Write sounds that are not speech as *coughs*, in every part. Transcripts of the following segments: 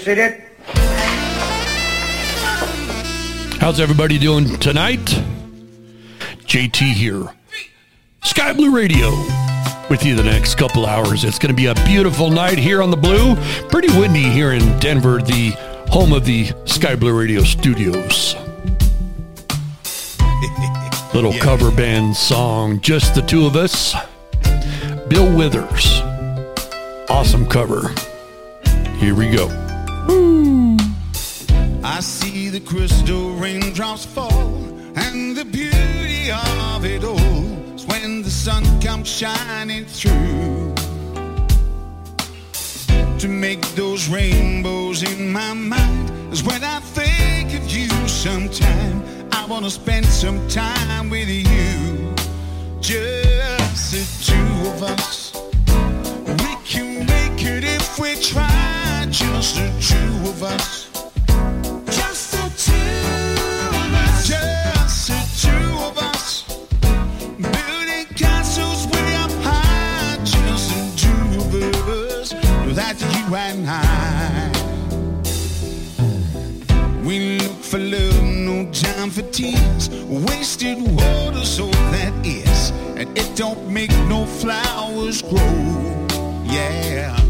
You see that? How's everybody doing tonight? JT here. Sky Blue Radio with you the next couple hours. It's going to be a beautiful night here on the Blue. Pretty windy here in Denver, the home of the Sky Blue Radio studios. *laughs* Little cover band song, Just the Two of Us. Bill Withers. Awesome cover. Here we go. I see the crystal raindrops fall, and the beauty of it all is when the sun comes shining through. To make those rainbows in my mind is when I think of you sometime. I want to spend some time with you, just the two of us. We can make it if we try, just the two of us. Just the two of us. Just the two of us. Building castles way up high. Just the two of us. That's you and I. We look for love, no time for tears. Wasted water, so that is. And it don't make no flowers grow. Yeah.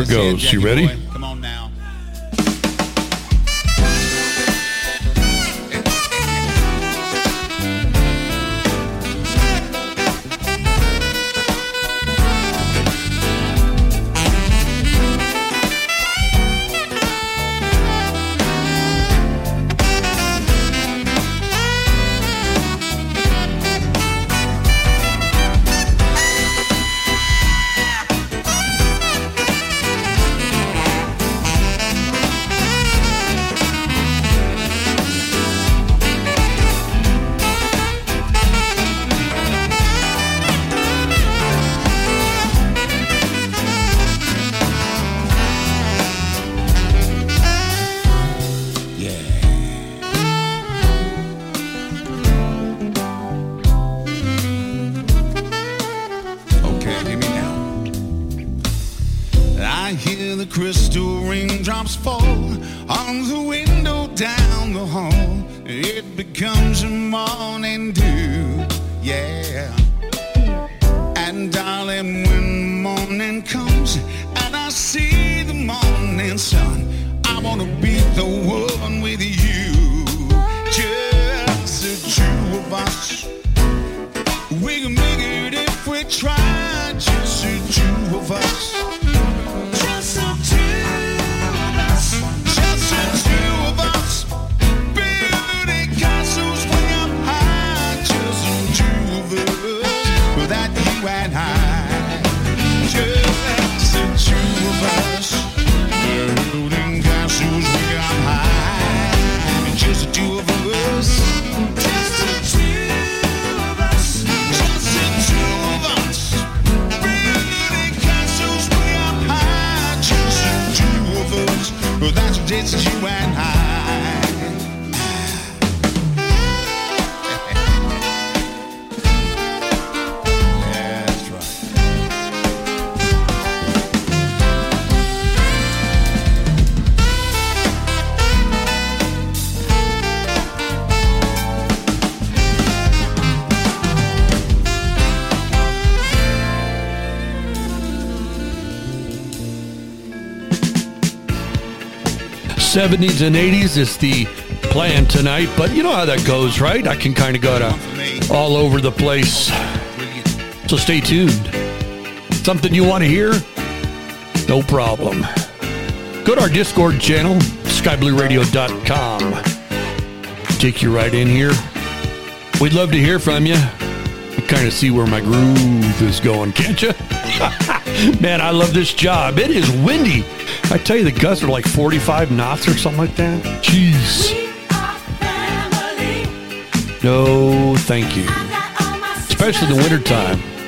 Here Let's hear it, goes. You ready? 70s and 80s is the plan tonight, but you know how that goes, right? I can kind of go to all over the place. So stay tuned. Something you want to hear? No problem. Go to our Discord channel, skyblueradio.com. Take you right in here. We'd love to hear from you. Kind of see where my groove is going, can't you? *laughs* Man, I love this job. It is windy I tell you, the gusts are like 45 knots or something like that. Jeez. No, thank you. Especially in the wintertime.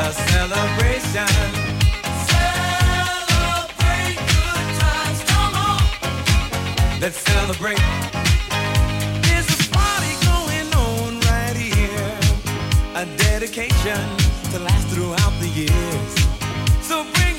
a celebration. Celebrate good times, come on. Let's celebrate. There's a party going on right here. A dedication to last throughout the years. So bring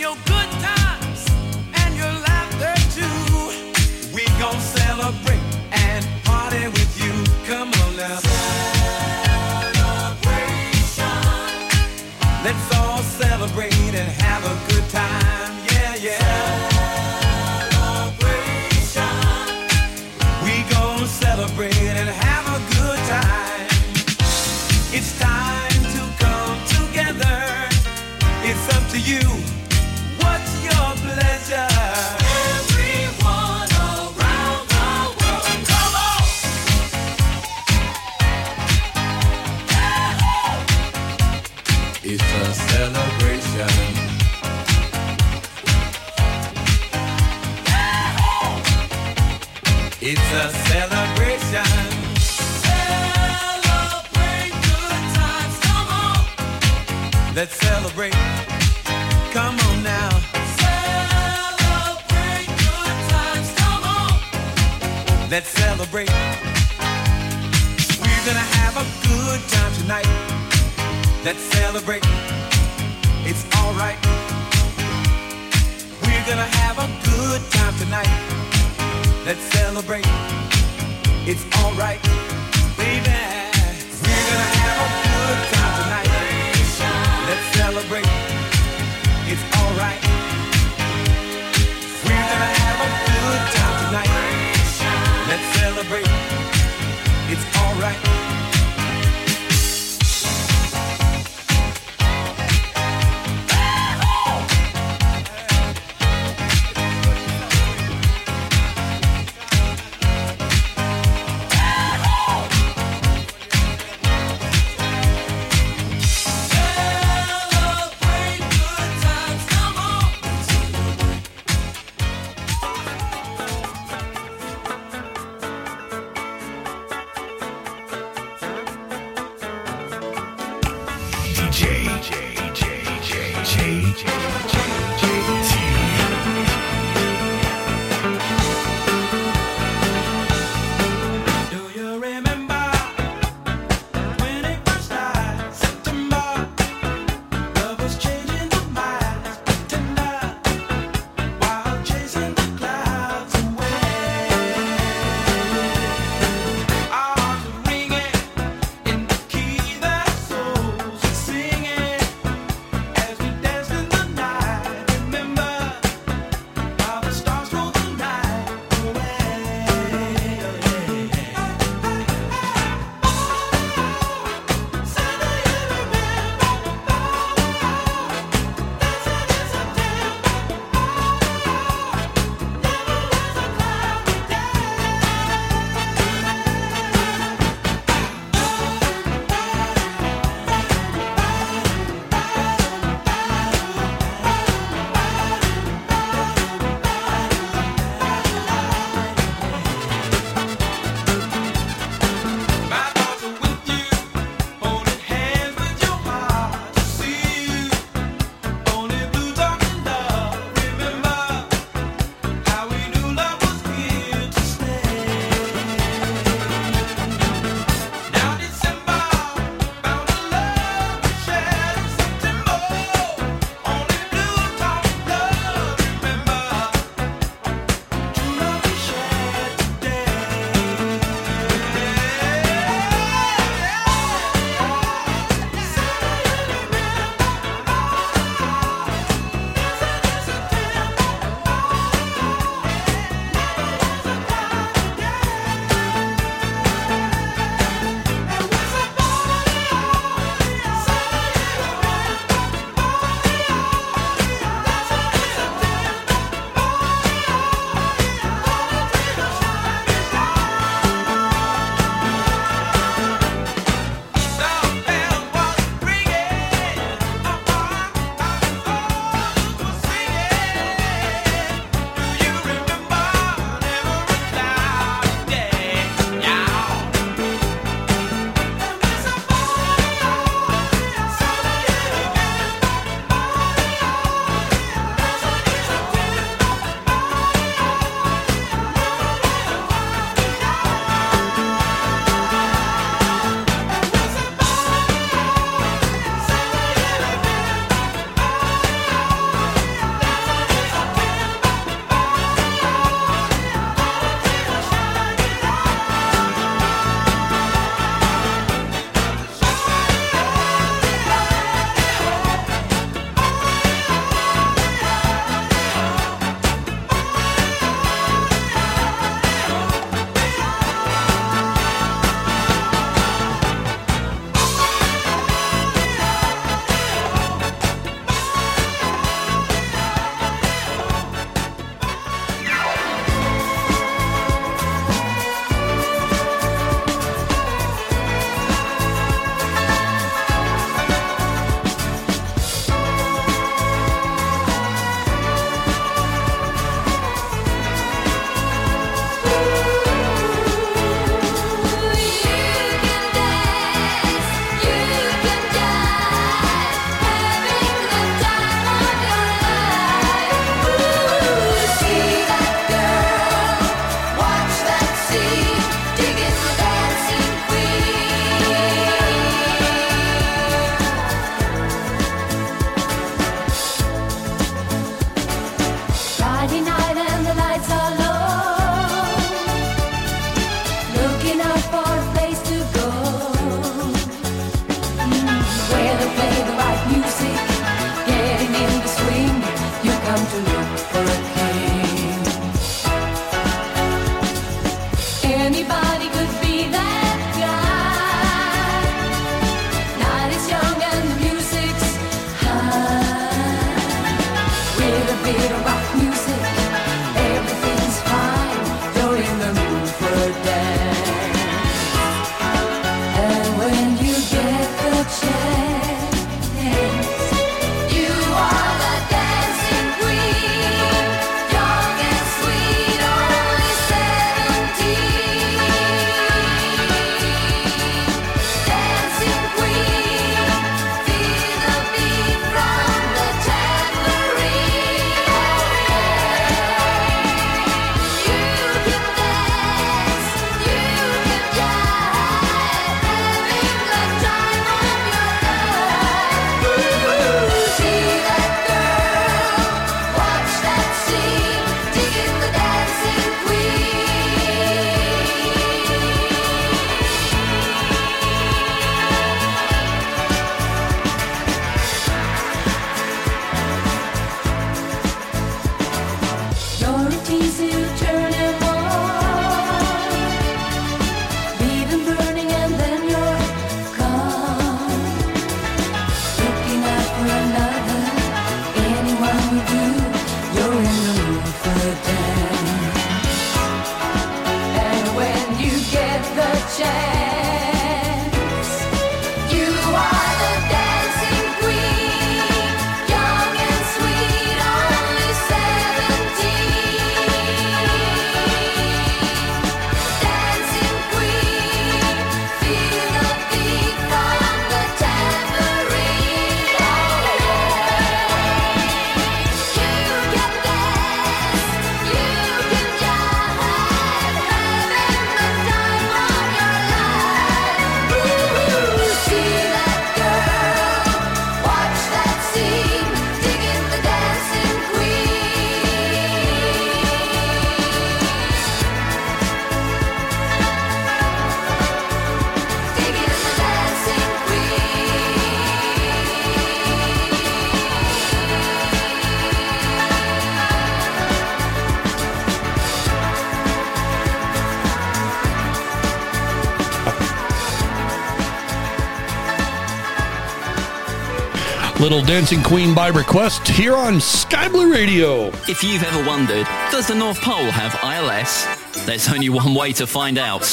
little dancing queen by request here on Sky Blue Radio. If you've ever wondered, does the North Pole have ILS? There's only one way to find out.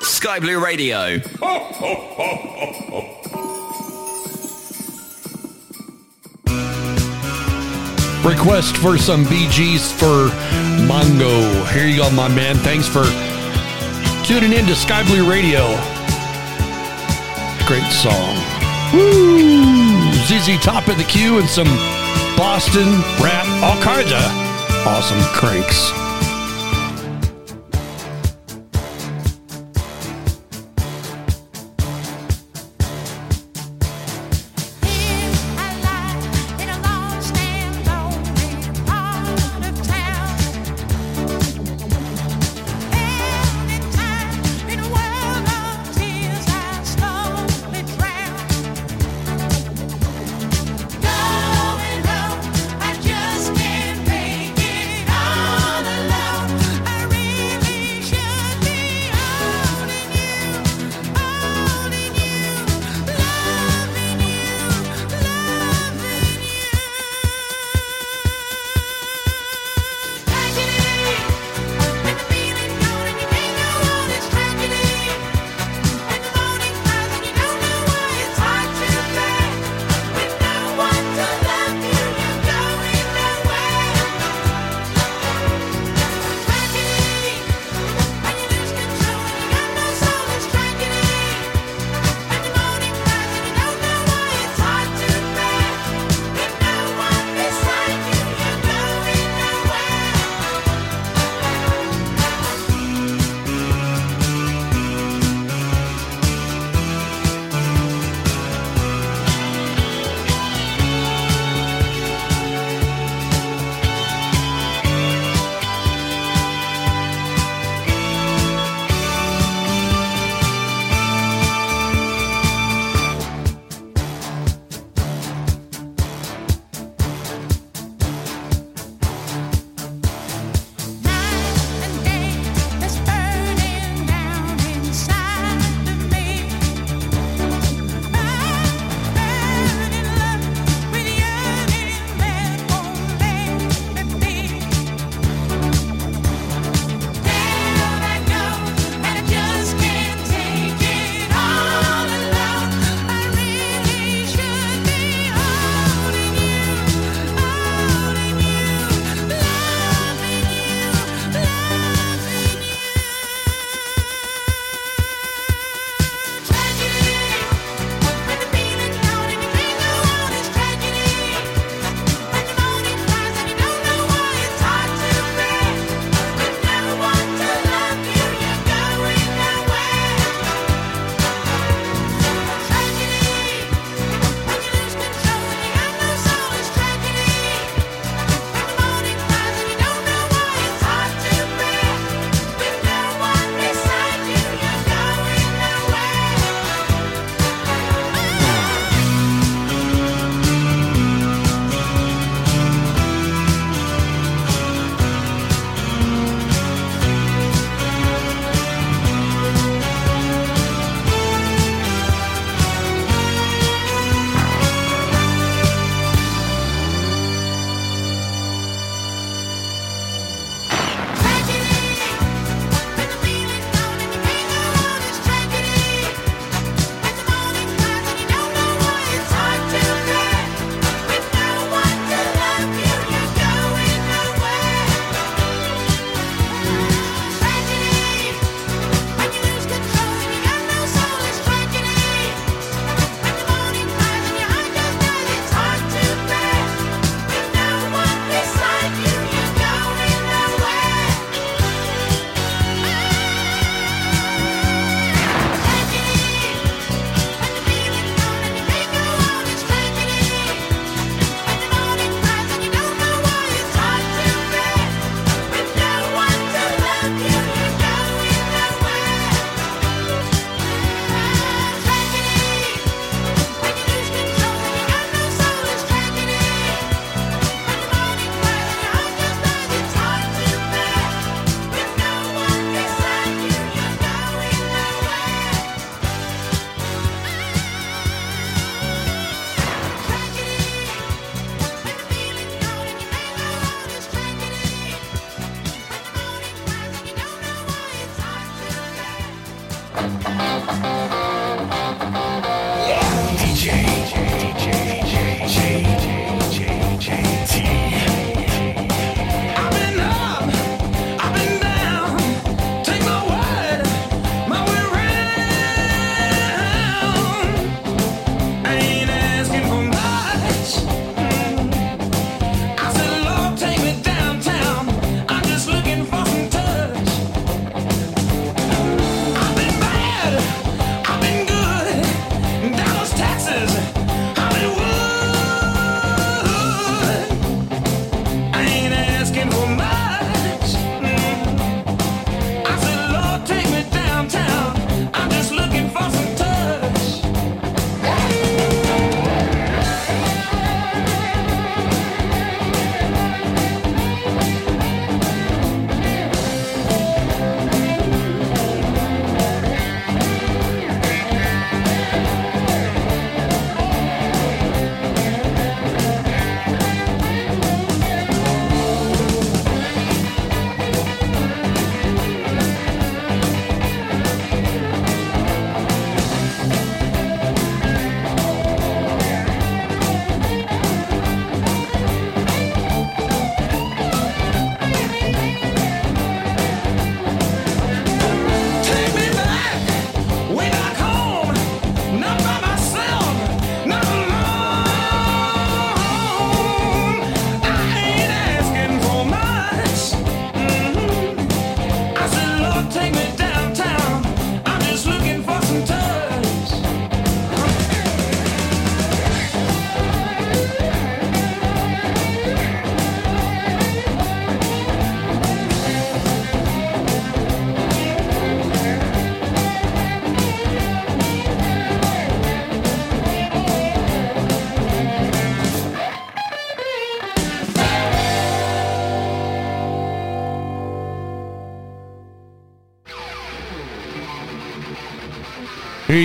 Sky Blue Radio. request for some Bee Gees for Mongo. Here you go, my man. Thanks for tuning in to Sky Blue Radio. Great song. Woo! ZZ Top of the Queue, and some Boston rap. All kinds of Awesome cranks.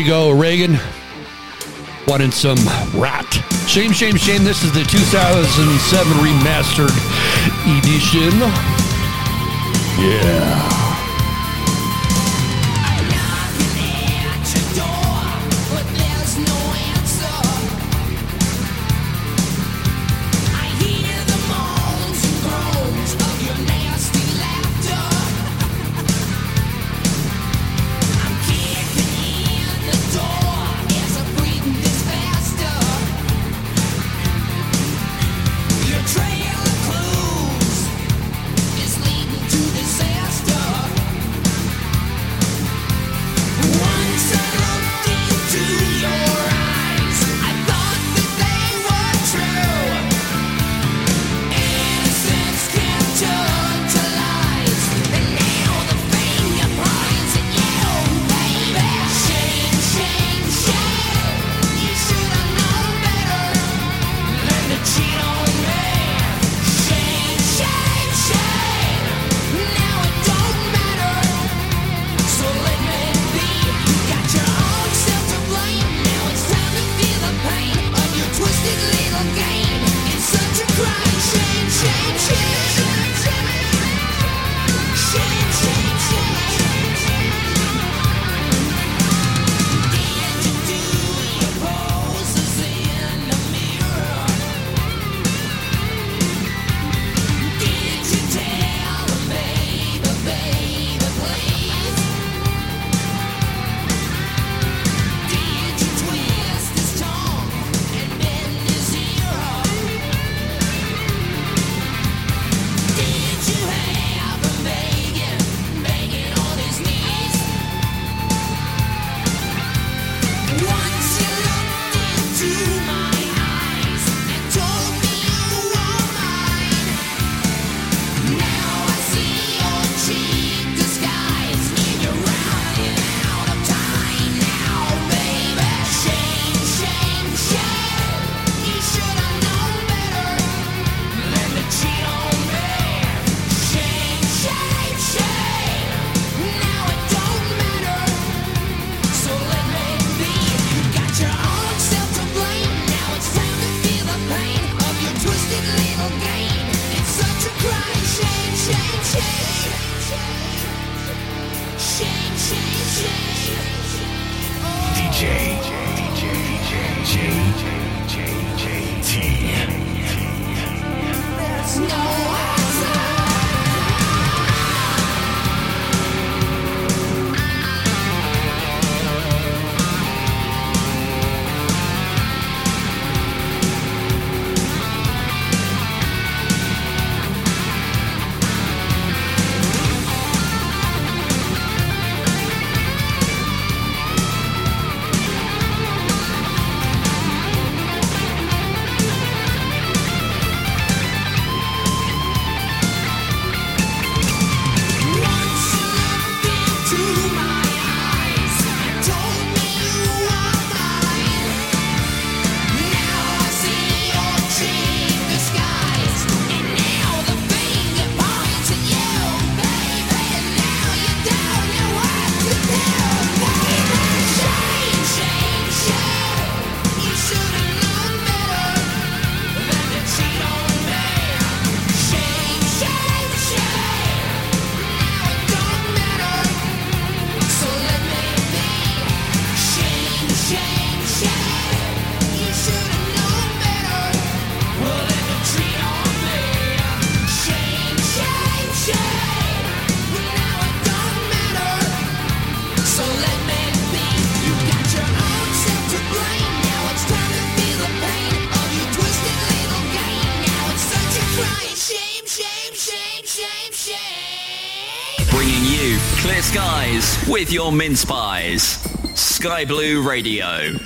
Go, Reagan. Wanted some rat. Shame, shame, shame. This is the 2007 remastered edition. Yeah. With your mince pies. Sky Blue Radio.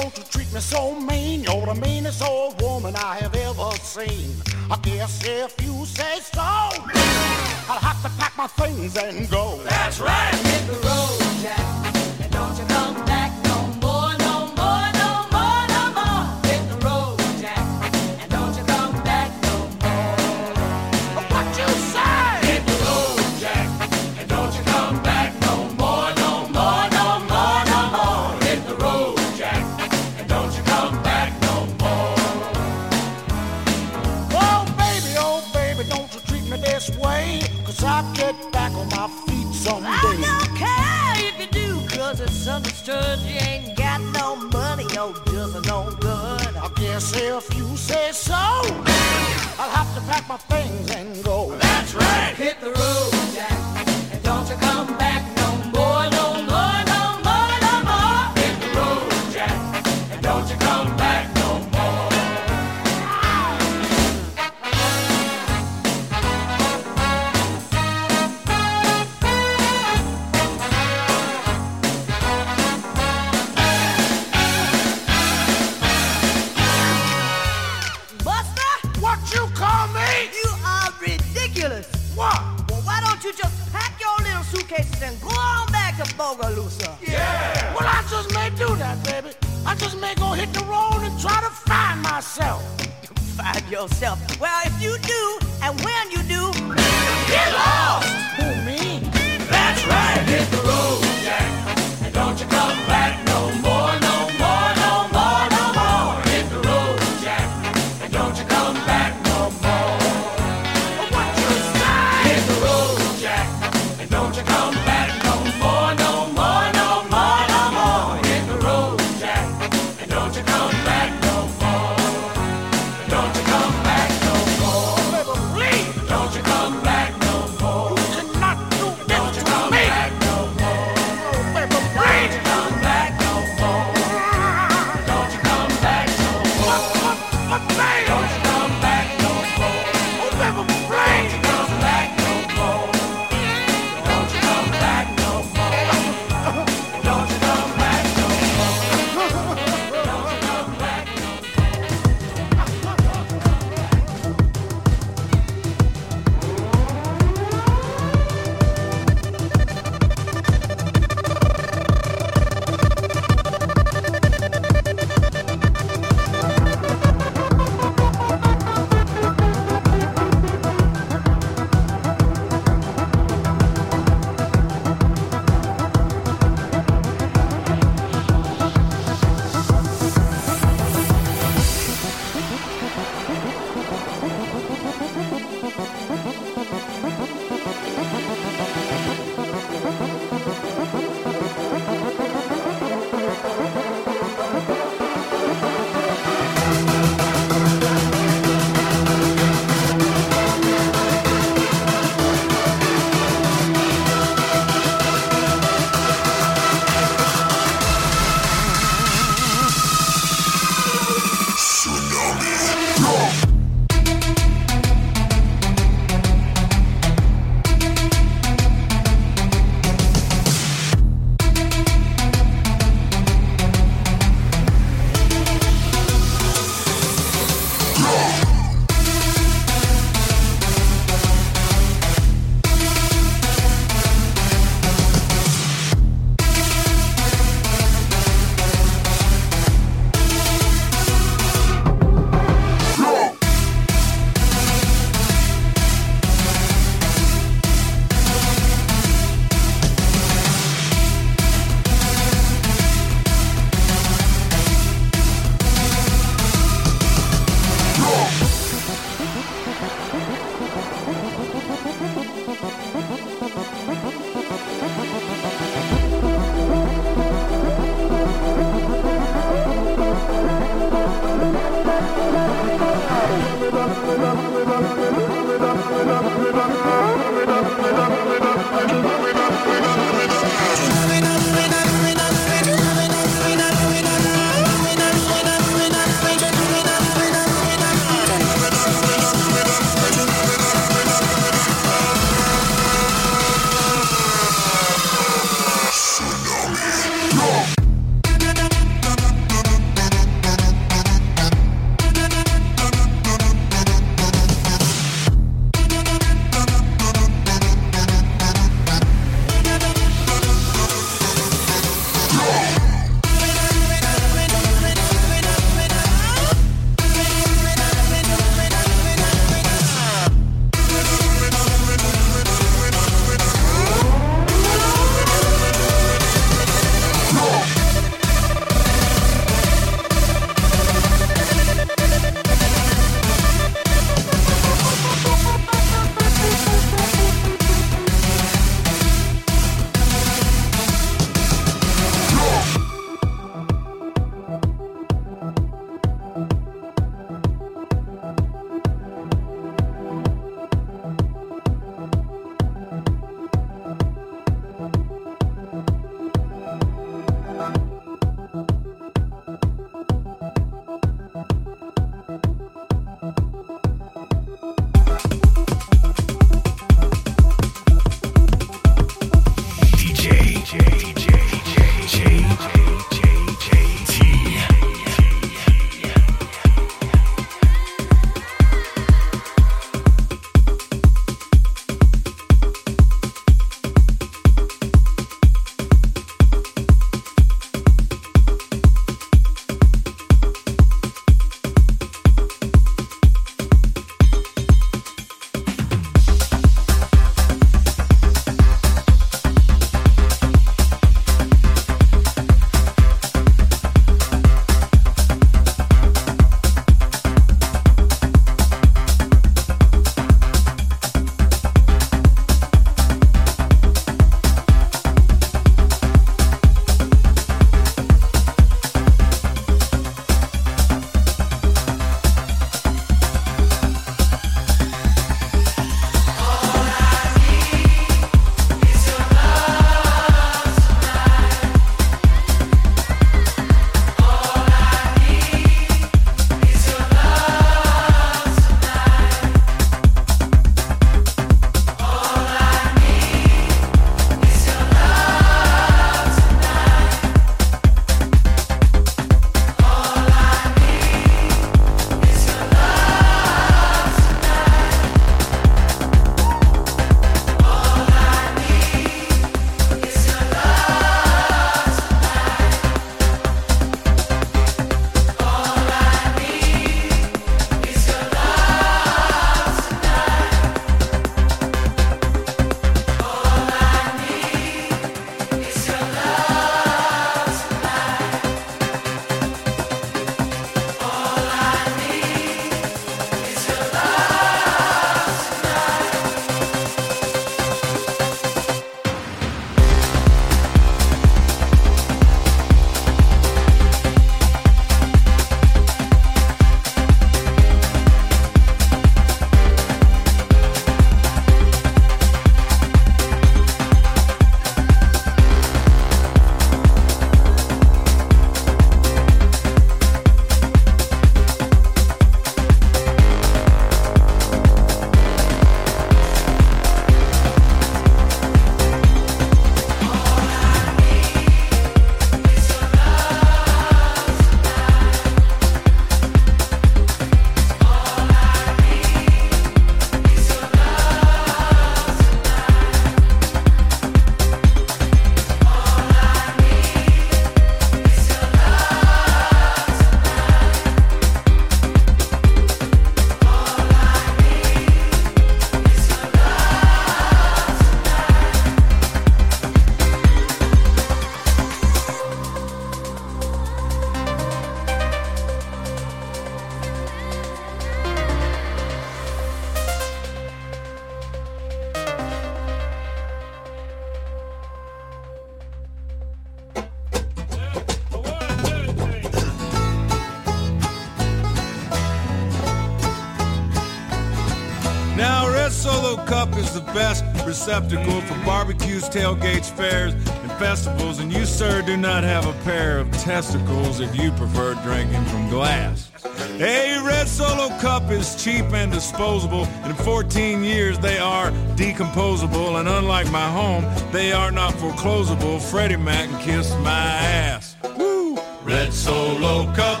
Receptacle for barbecues, tailgates, fairs, and festivals. And you, sir, do not have a pair of testicles if you prefer drinking from glass. A Red Solo Cup is cheap and disposable. In 14 years, they are decomposable. And unlike my home, they are not foreclosable. Freddie Mac kissed my ass. Woo! Red Solo Cup.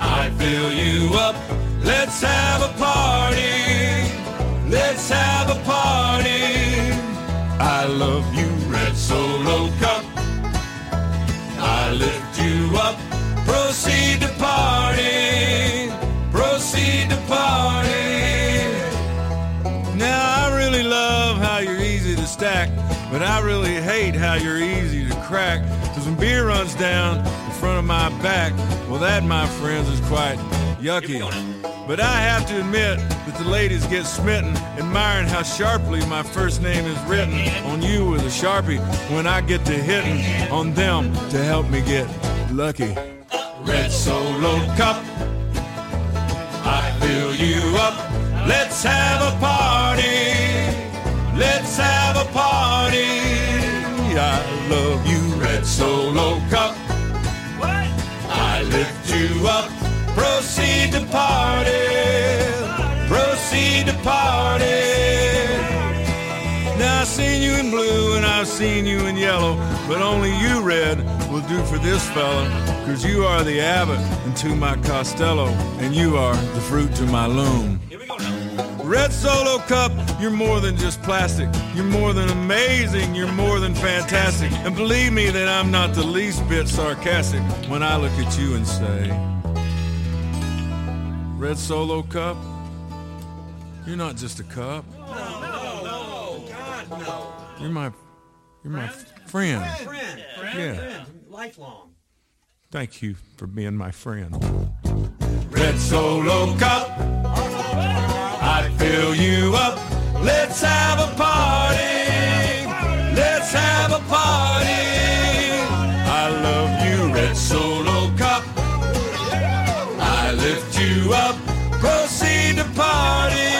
I fill you up. But I really hate how you're easy to crack. Cause when beer runs down in front of my back, well that my friends is quite yucky. But I have to admit that the ladies get smitten, admiring how sharply my first name is written on you with a sharpie when I get to hitting on them to help me get lucky. Red Solo Cup. I fill you up. Let's have Solo Cup. I lift you up. Proceed to party. Proceed to party. Now I've seen you in blue and I've seen you in yellow, but only you, Red, will do for this fella. Cause you are the Abbott into my Costello, and you are the fruit to my loom. Red Solo Cup, you're more than just plastic. You're more than amazing. You're more than fantastic. And believe me that I'm not the least bit sarcastic when I look at you and say, Red Solo Cup, you're not just a cup. No, no, God no. You're my, you're my friend. Friend. Yeah. Friend. Lifelong. Thank you for being my friend. Red Solo Cup, I fill you up. Let's have a party. Let's have a party. I love you, Red Solo Cup. I lift you up. Proceed to party.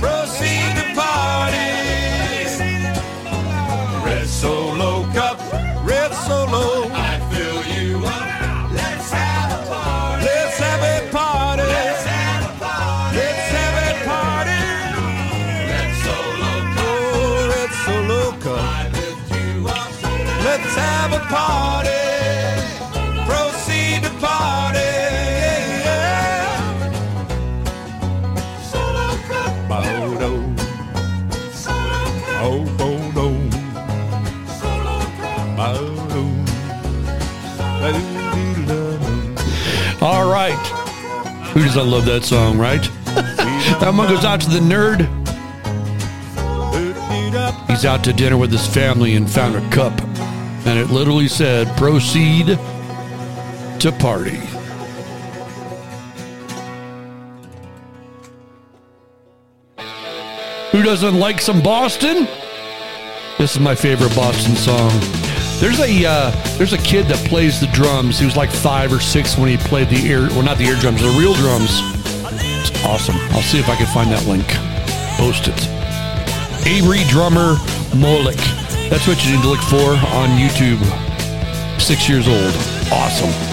Proceed to party. Red Solo Cup, Red Solo. I All right. Who doesn't love that song, right? *laughs* that one goes out to the nerd. He's out to dinner with his family and found a cup. And it literally said, proceed to party. Who doesn't like some Boston? This is my favorite Boston song. There's a uh, there's a kid that plays the drums. He was like five or six when he played the ear, well, not the ear drums, the real drums. It's awesome. I'll see if I can find that link. Post it. Avery drummer Molek. That's what you need to look for on YouTube. Six years old. Awesome.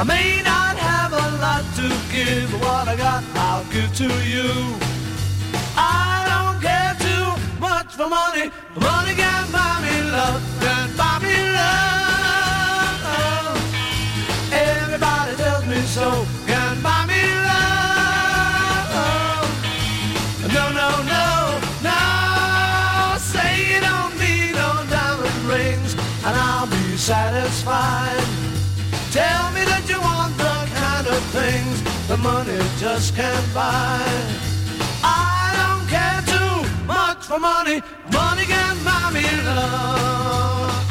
I may not have a lot to give, but what I got I'll give to you. I don't care too much for money, money can buy me love, can buy me love. Everybody tells me so, can buy me love. No, no, no, no. Say you don't need no diamond rings, and I'll be satisfied. Tell me that you want the kind of things the money just can't buy. I don't care too much for money. Money can buy me love.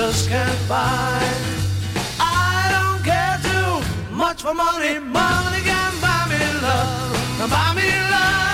Just can't buy. I don't care too much for money. Money can buy me love. Buy me love.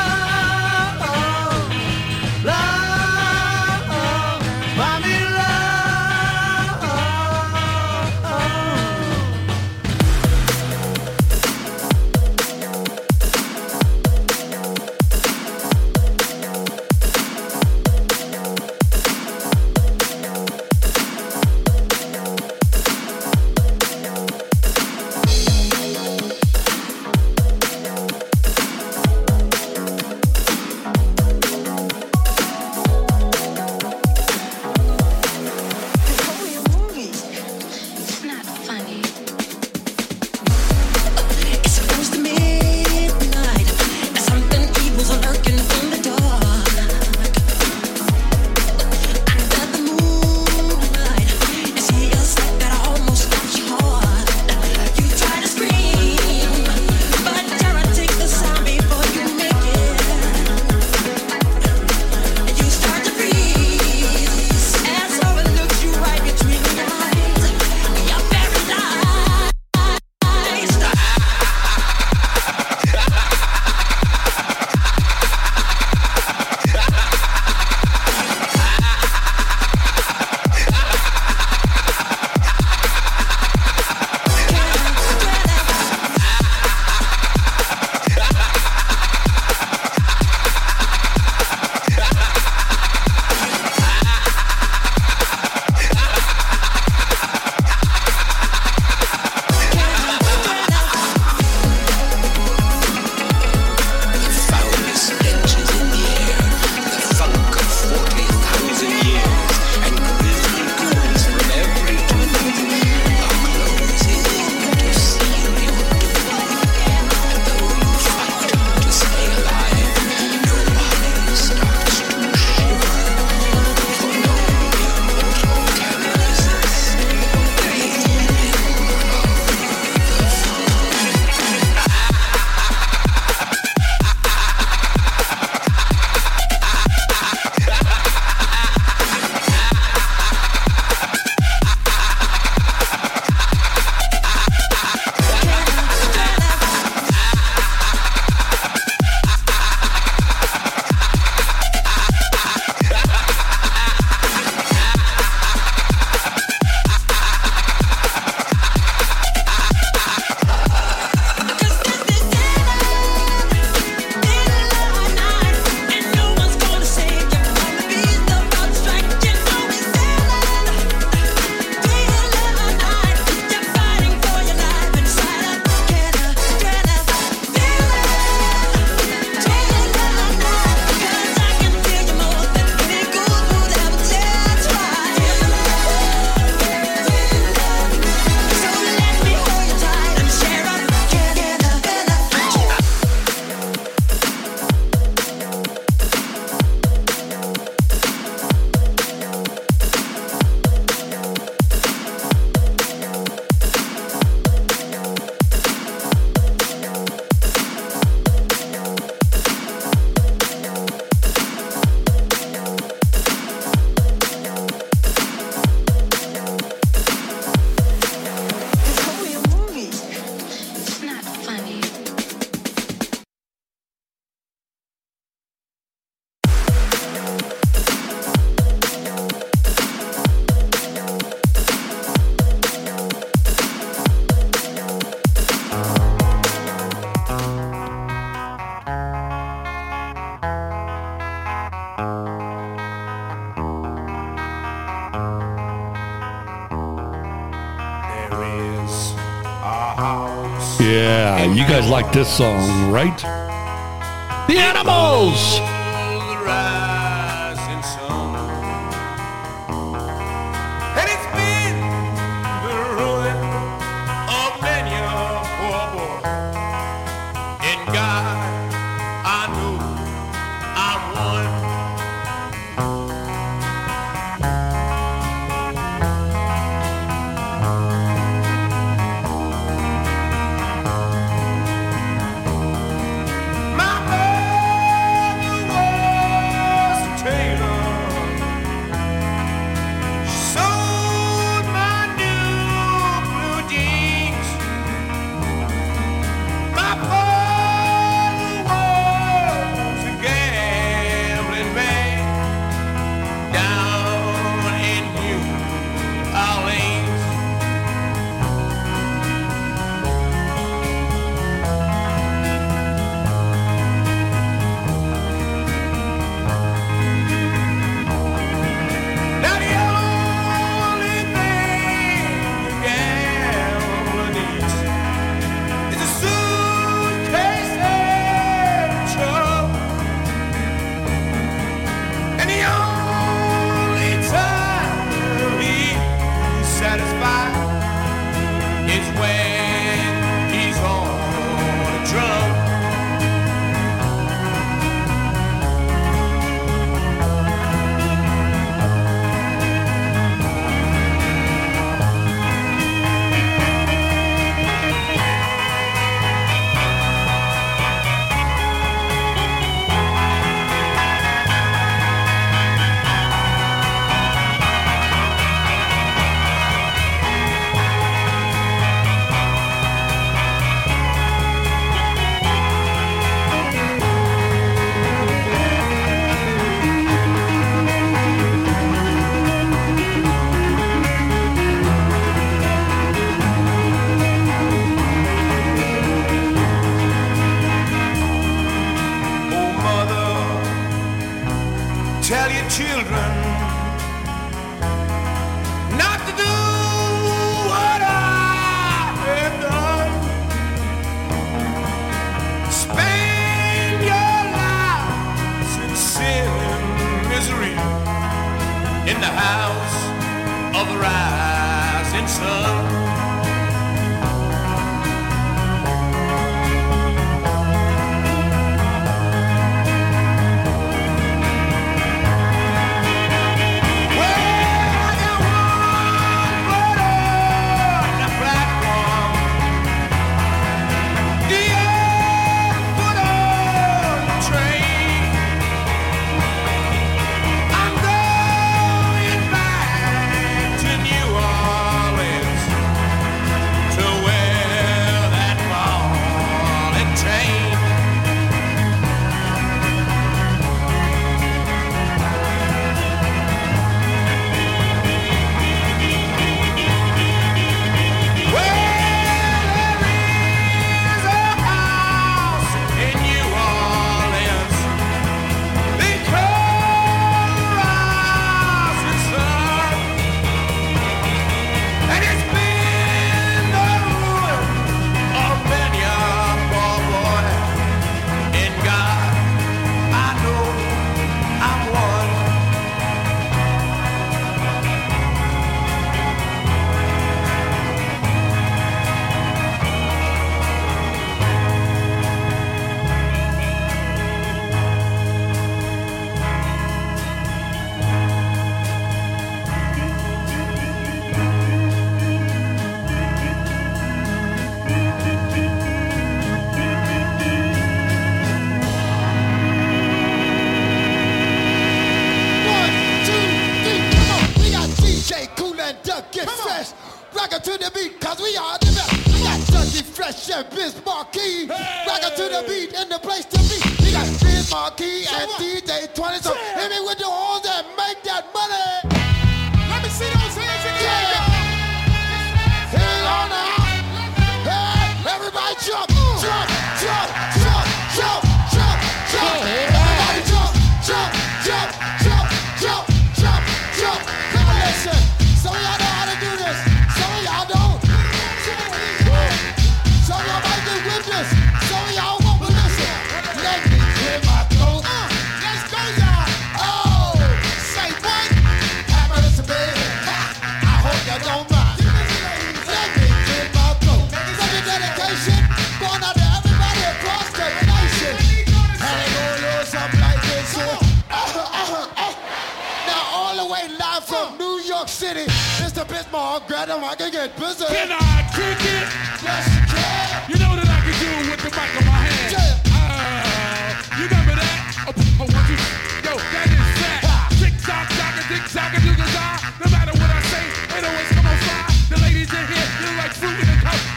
Yeah, you guys like this song, right? The Animals!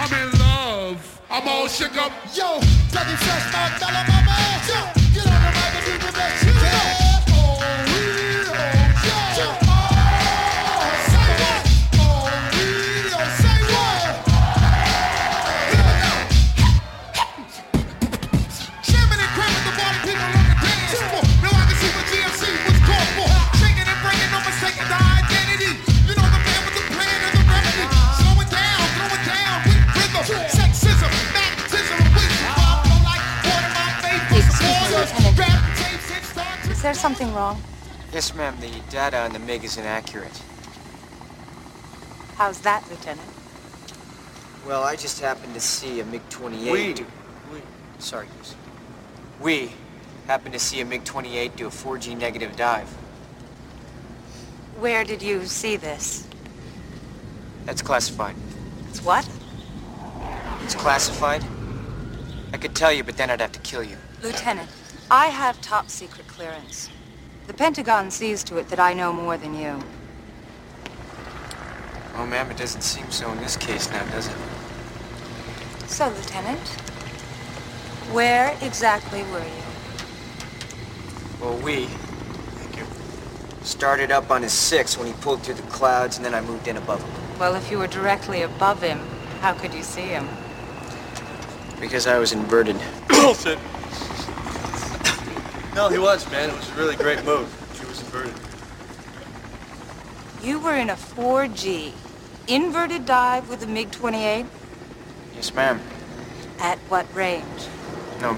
I'm in love. I'm all shook up. Yo, Dougie Fresh, my fella, my man. Yo, get on the mic something wrong? Yes, ma'am. The data on the MiG is inaccurate. How's that, Lieutenant? Well, I just happened to see a MiG-28 We. do... Sorry, Goose. We happened to see a MiG-28 do a 4G negative dive. Where did you see this? That's classified. It's what? It's classified? I could tell you, but then I'd have to kill you. Lieutenant, I have top secret clearance. The Pentagon sees to it that I know more than you. Oh, ma'am, it doesn't seem so in this case now, does it? So, Lieutenant, where exactly were you? Well, we... Thank you. Started up on his six when he pulled through the clouds, and then I moved in above him. Well, if you were directly above him, how could you see him? Because I was inverted. *coughs* Bullshit. No, he was, man. It was a really great move. He was inverted. You were in a 4G inverted dive with a MiG-28? Yes, ma'am. At what range? No,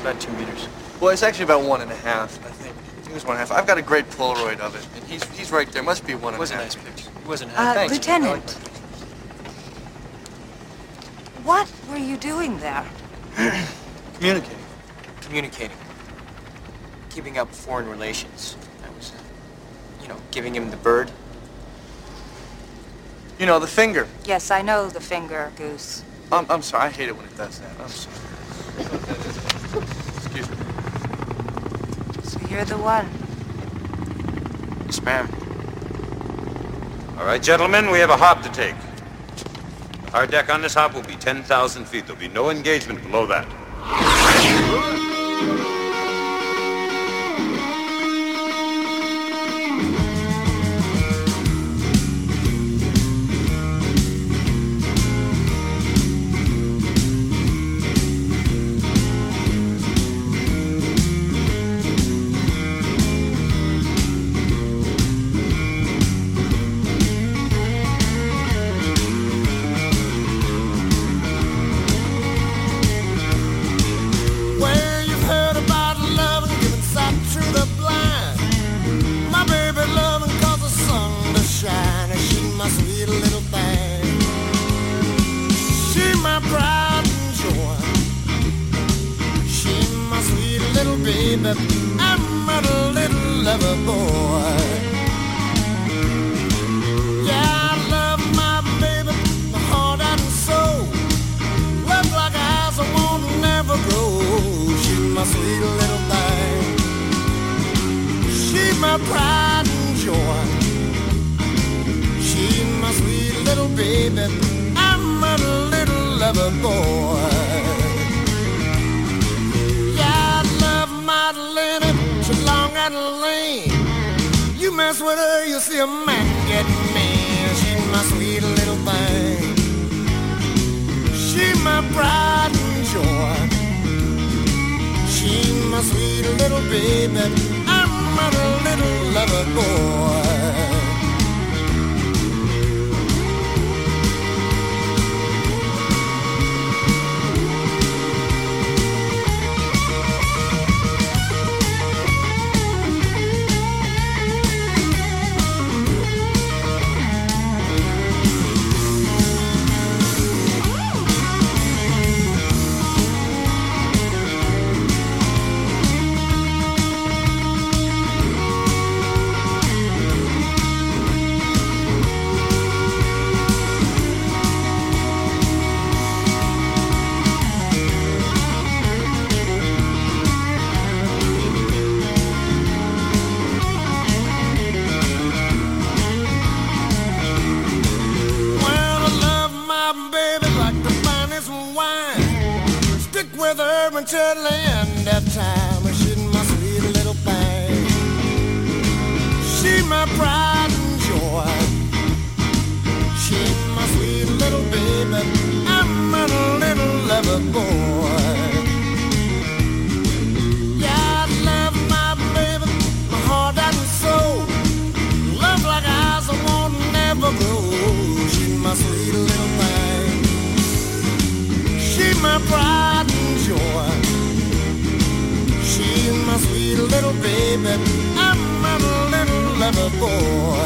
about two meters. Well, it's actually about one and a half, I think. I think it was one and a half. I've got a great Polaroid of it, and he's he's right there. Must be one and a half. It was a nice picture. It wasn't Uh, Thanks. Lieutenant. What were you doing there? *clears throat* Communicating. Communicating. Keeping up foreign relations. I was, uh, you know, giving him the bird. You know, the finger. Yes, I know the finger, Goose. I'm, I'm sorry. I hate it when it does that. I'm sorry. Excuse me. So you're the one. Yes, ma'am. All right, gentlemen, we have a hop to take. Our deck on this hop will be 10,000 feet. There'll be no engagement below that. Baby. I'm a little lover boy.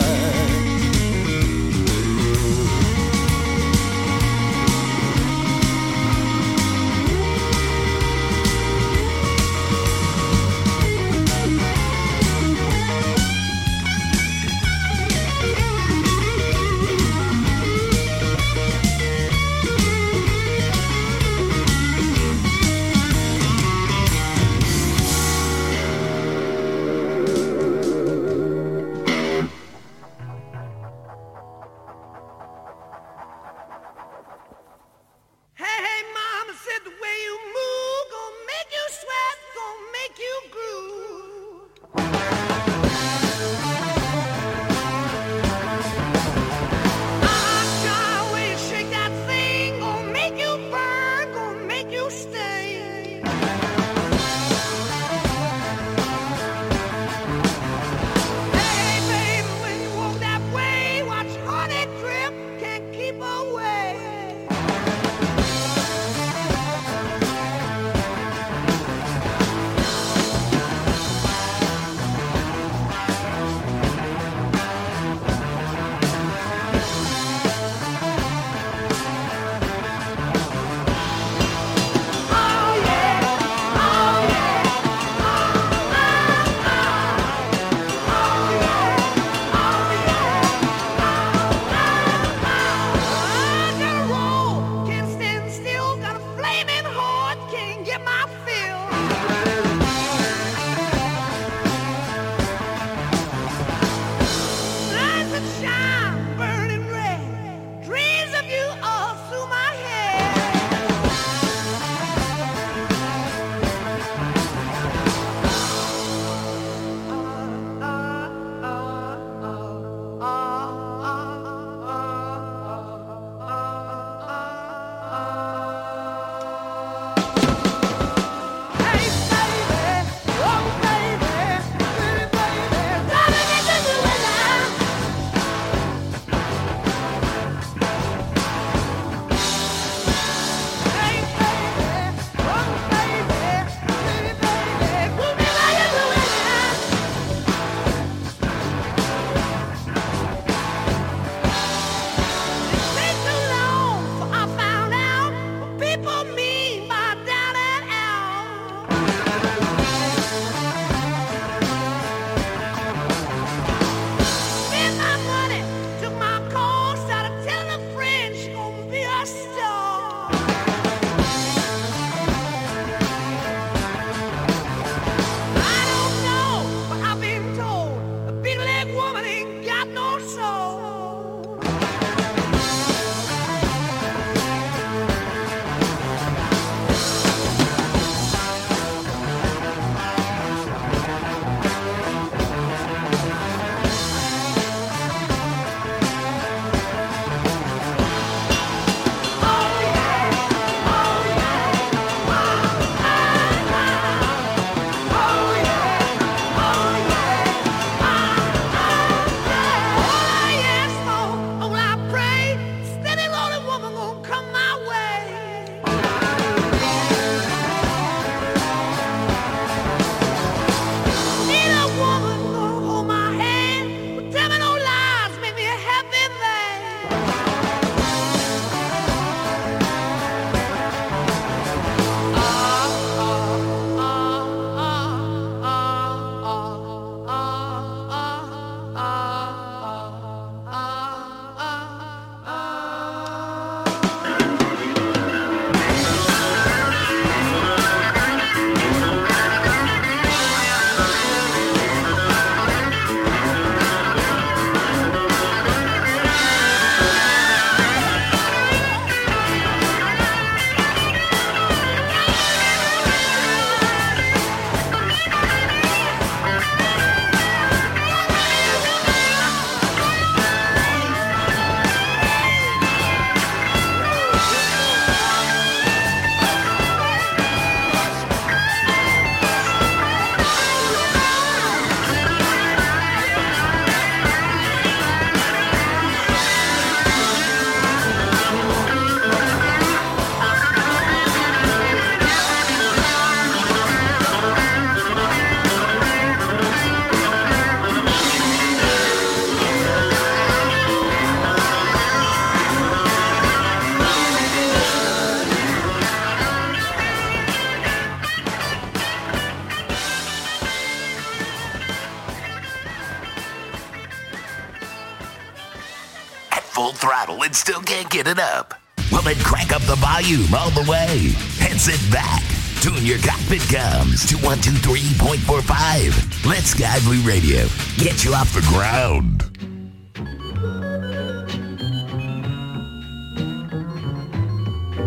Get it up? Well, then crank up the volume all the way and sit back. Tune your cockpit comes to 123.45. Let Sky Blue Radio get you off the ground.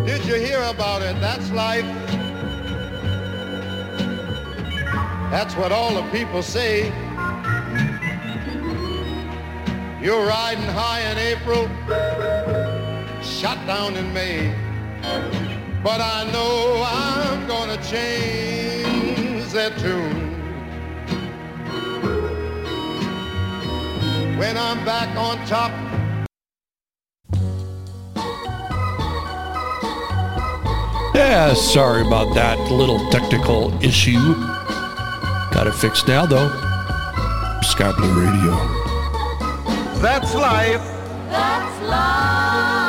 Did you hear about it? That's life. That's what all the people say. You're riding high in April, shot down in May. But I know I'm gonna change that tune. When I'm back on top Yeah, sorry about that little technical issue. Got it fixed now, though. Sky Blue Radio. That's life. That's life.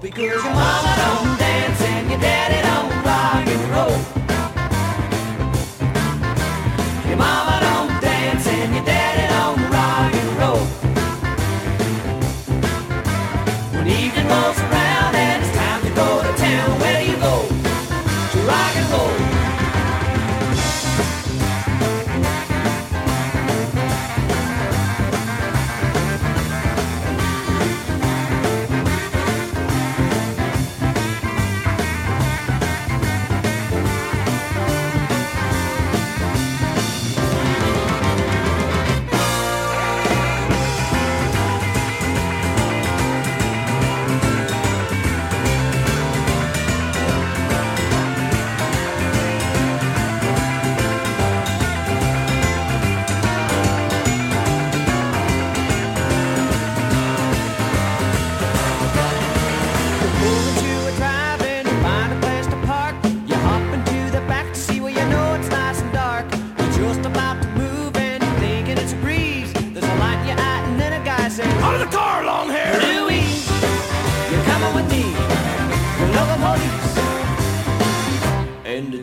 roll. Your mama don't dance and your daddy don't rock and roll.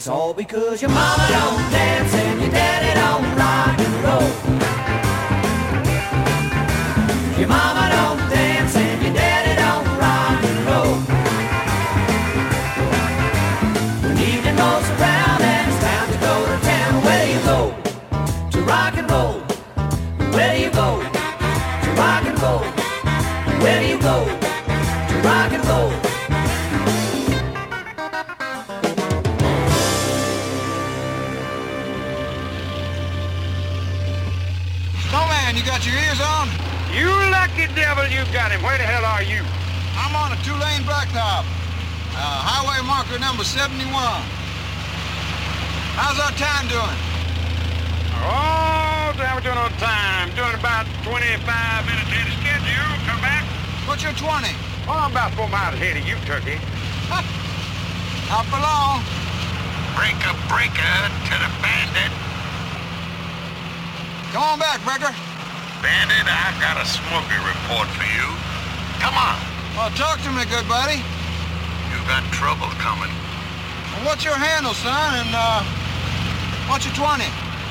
All because your mama don't dance good buddy. You got trouble coming. Well, what's your handle, son? And, uh, what's your 20?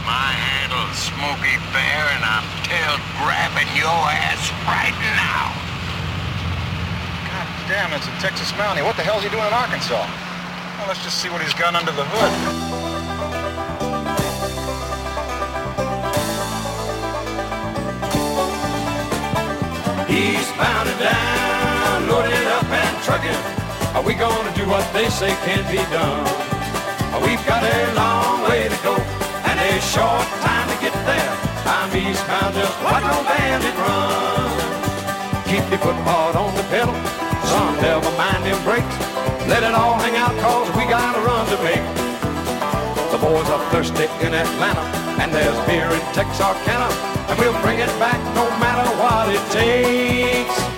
My handle's Smokey Bear, and I'm tail grabbing your ass right now. God damn, it's a Texas Mountie. What the hell's he doing in Arkansas? Well, let's just see what he's got under the hood. Eastbound and down, loaded up and trucking. Are we gonna do what they say can't be done? We've got a long way to go and a short time to get there. I'm eastbound, just watch no bandit run. Keep your foot hard on the pedal, son, never mind them brakes. Let it all hang out cause we got a run to make. The boys are thirsty in Atlanta, and there's beer in Texarkana, and we'll bring it back no matter what it takes.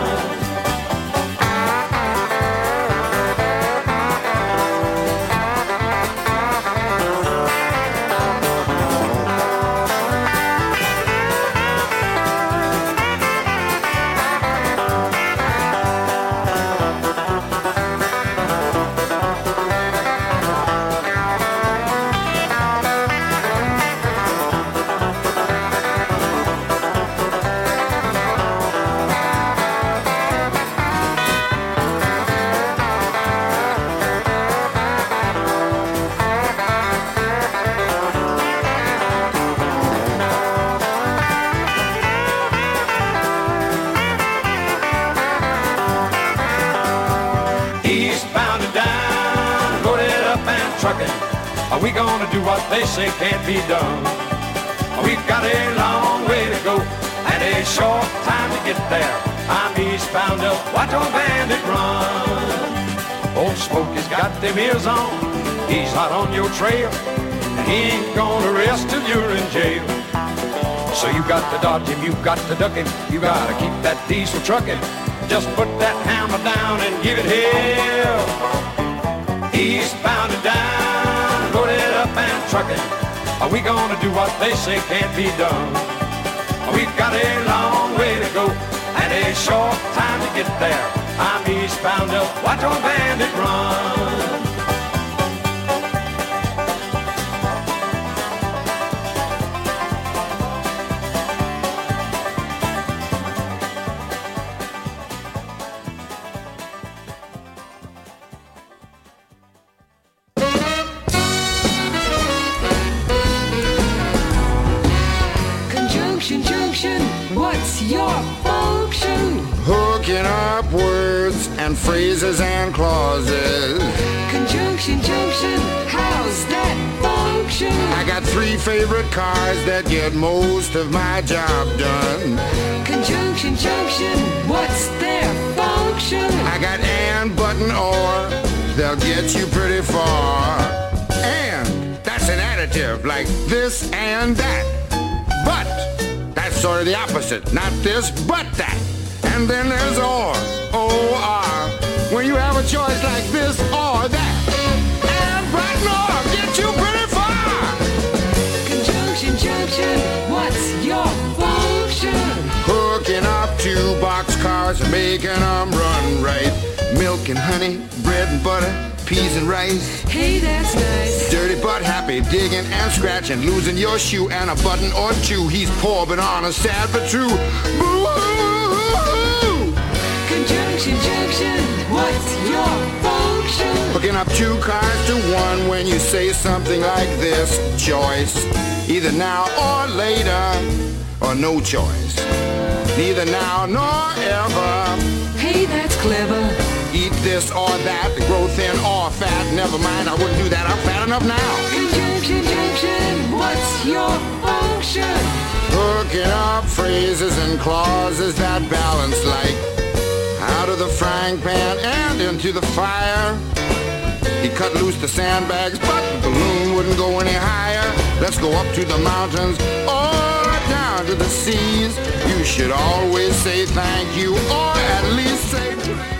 They say can't be done? We've got a long way to go and a short time to get there. I'm eastbound up, watch old bandit run. Old Smokey's got them ears on, he's hot on your trail. He ain't gonna rest till you're in jail. So you got to dodge him, you got to duck him, you gotta keep that diesel trucking. Just put that hammer down and give it hell. Eastbound trucking. Are we gonna do what they say can't be done? We've got a long way to go and a short time to get there. I'm eastbound up, watch on bandit run. Favorite cars that get most of my job done. Conjunction, junction, what's their function? I got and, button, or. They'll get you pretty far. And that's an additive like this and that. But that's sort of the opposite. Not this, but that. And then there's or. O-R. When you have a choice like this making them run right. Milk and honey, bread and butter, peas and rice. Hey, that's nice. Dirty but happy, digging and scratching, losing your shoe and a button or two. He's poor but honest, sad but true. Boo-hoo! Conjunction, junction, what's your function? Hooking up two cars to one when you say something like this. Choice, either now or later, or no choice. Neither now nor ever. Hey, that's clever. Eat this or that, grow thin or fat. Never mind, I wouldn't do that. I'm fat enough now. Conjunction, junction, what's your function? Hooking up phrases and clauses that balance like out of the frying pan and into the fire. He cut loose the sandbags, but the balloon wouldn't go any higher. Let's go up to the mountains or to the seas. You should always say thank you or at least say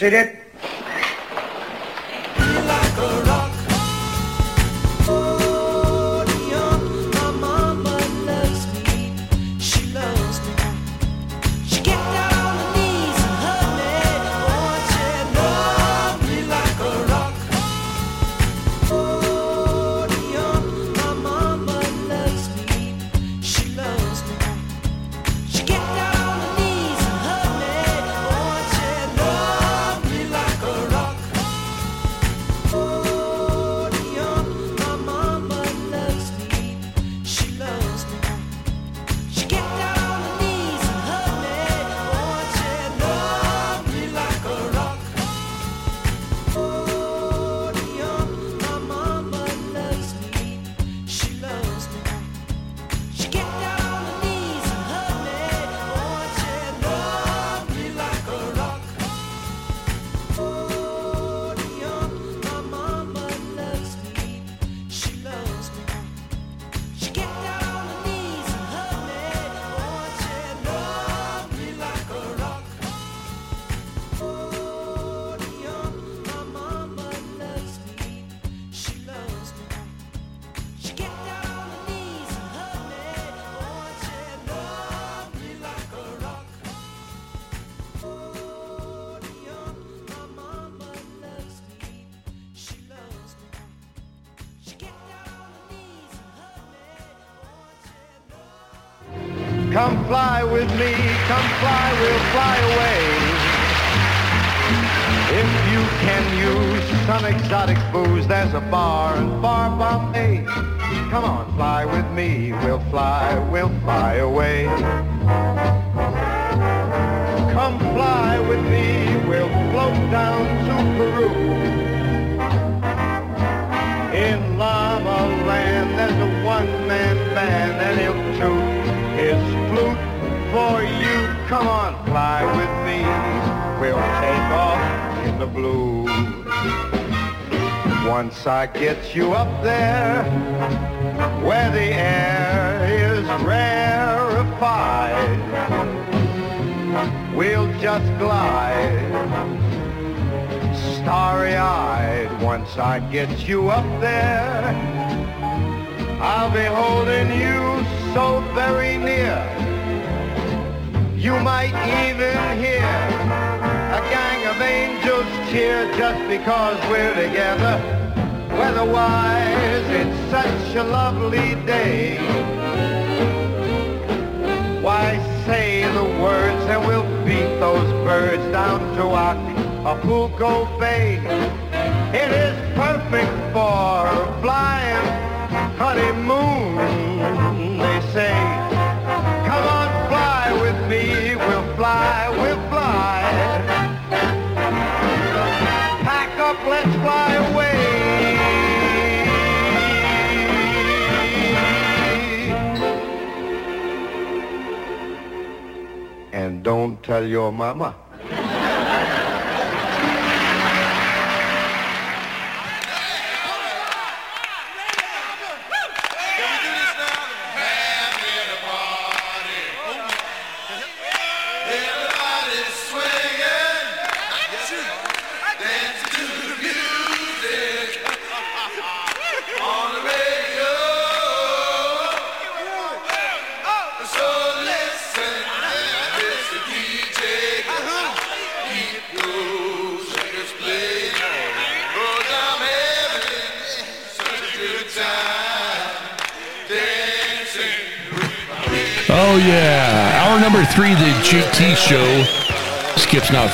You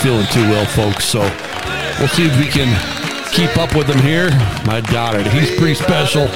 feeling too well, folks. So we'll see if we can keep up with him here. I doubt it. He's pretty special.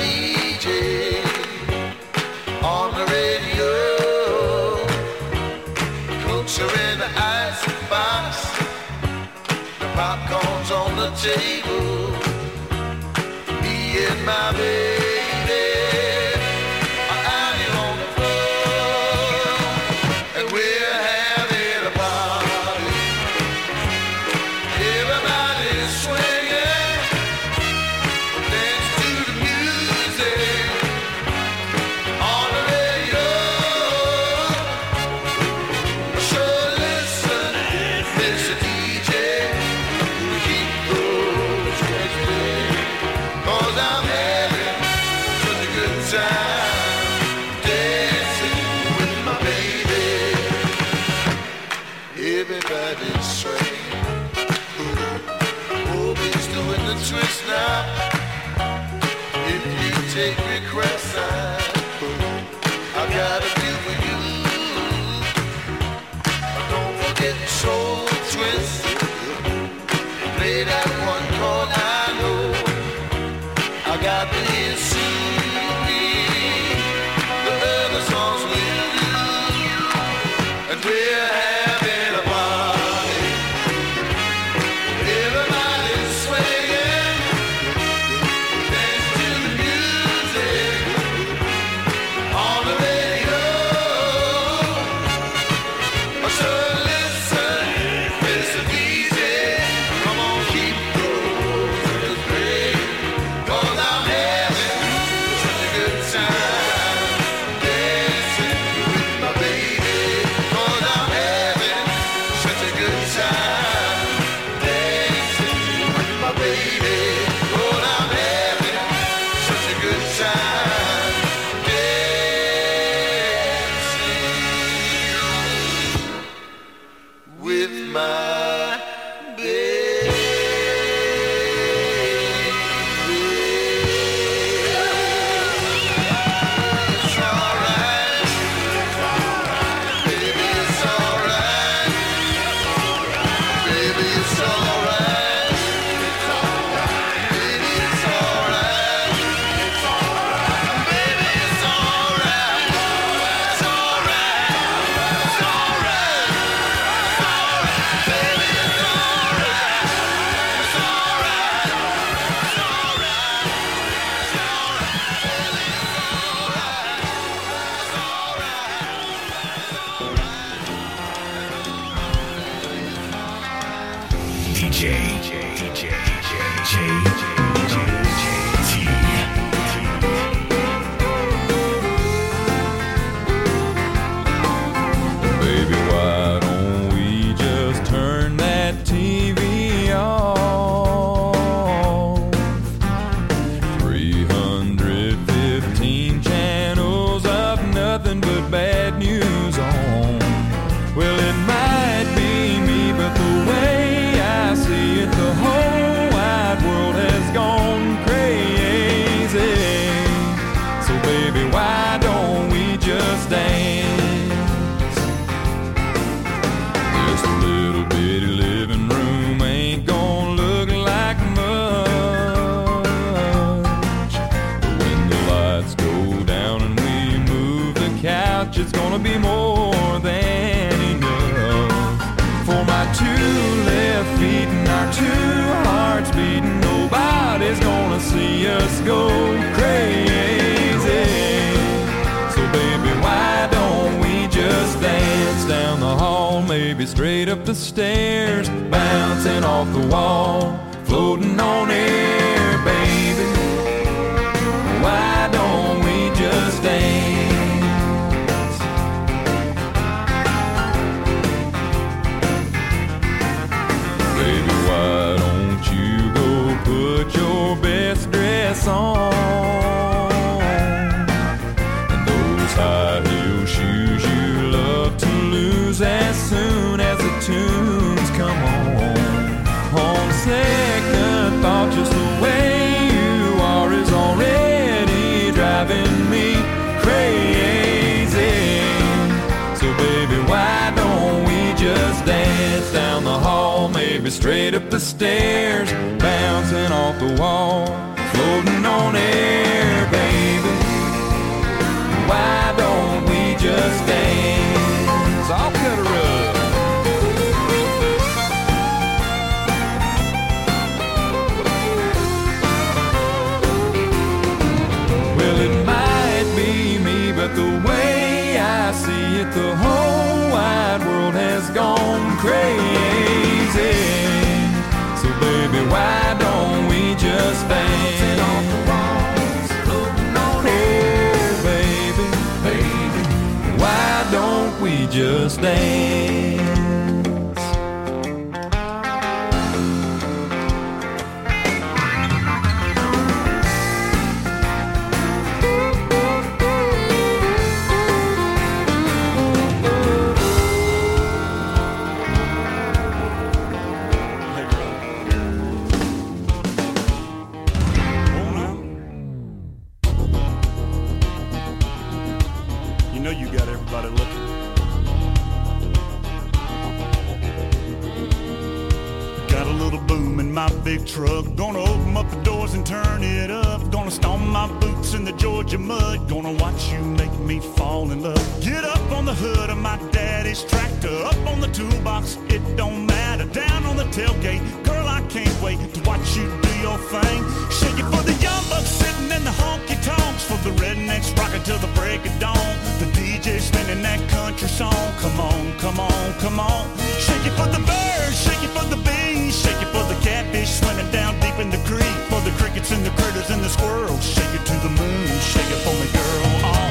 Toolbox, it don't matter. Down on the tailgate, girl, I can't wait to watch you do your thing. Shake it for the young bucks sitting in the honky tonks. For the rednecks rocking till the break of dawn. The DJ spinning that country song. Come on, come on, come on. Shake it for the birds, shake it for the bees, shake it for the catfish swimming down deep in the creek. For the crickets and the critters and the squirrels. Shake it to the moon, shake it for me, girl. Oh,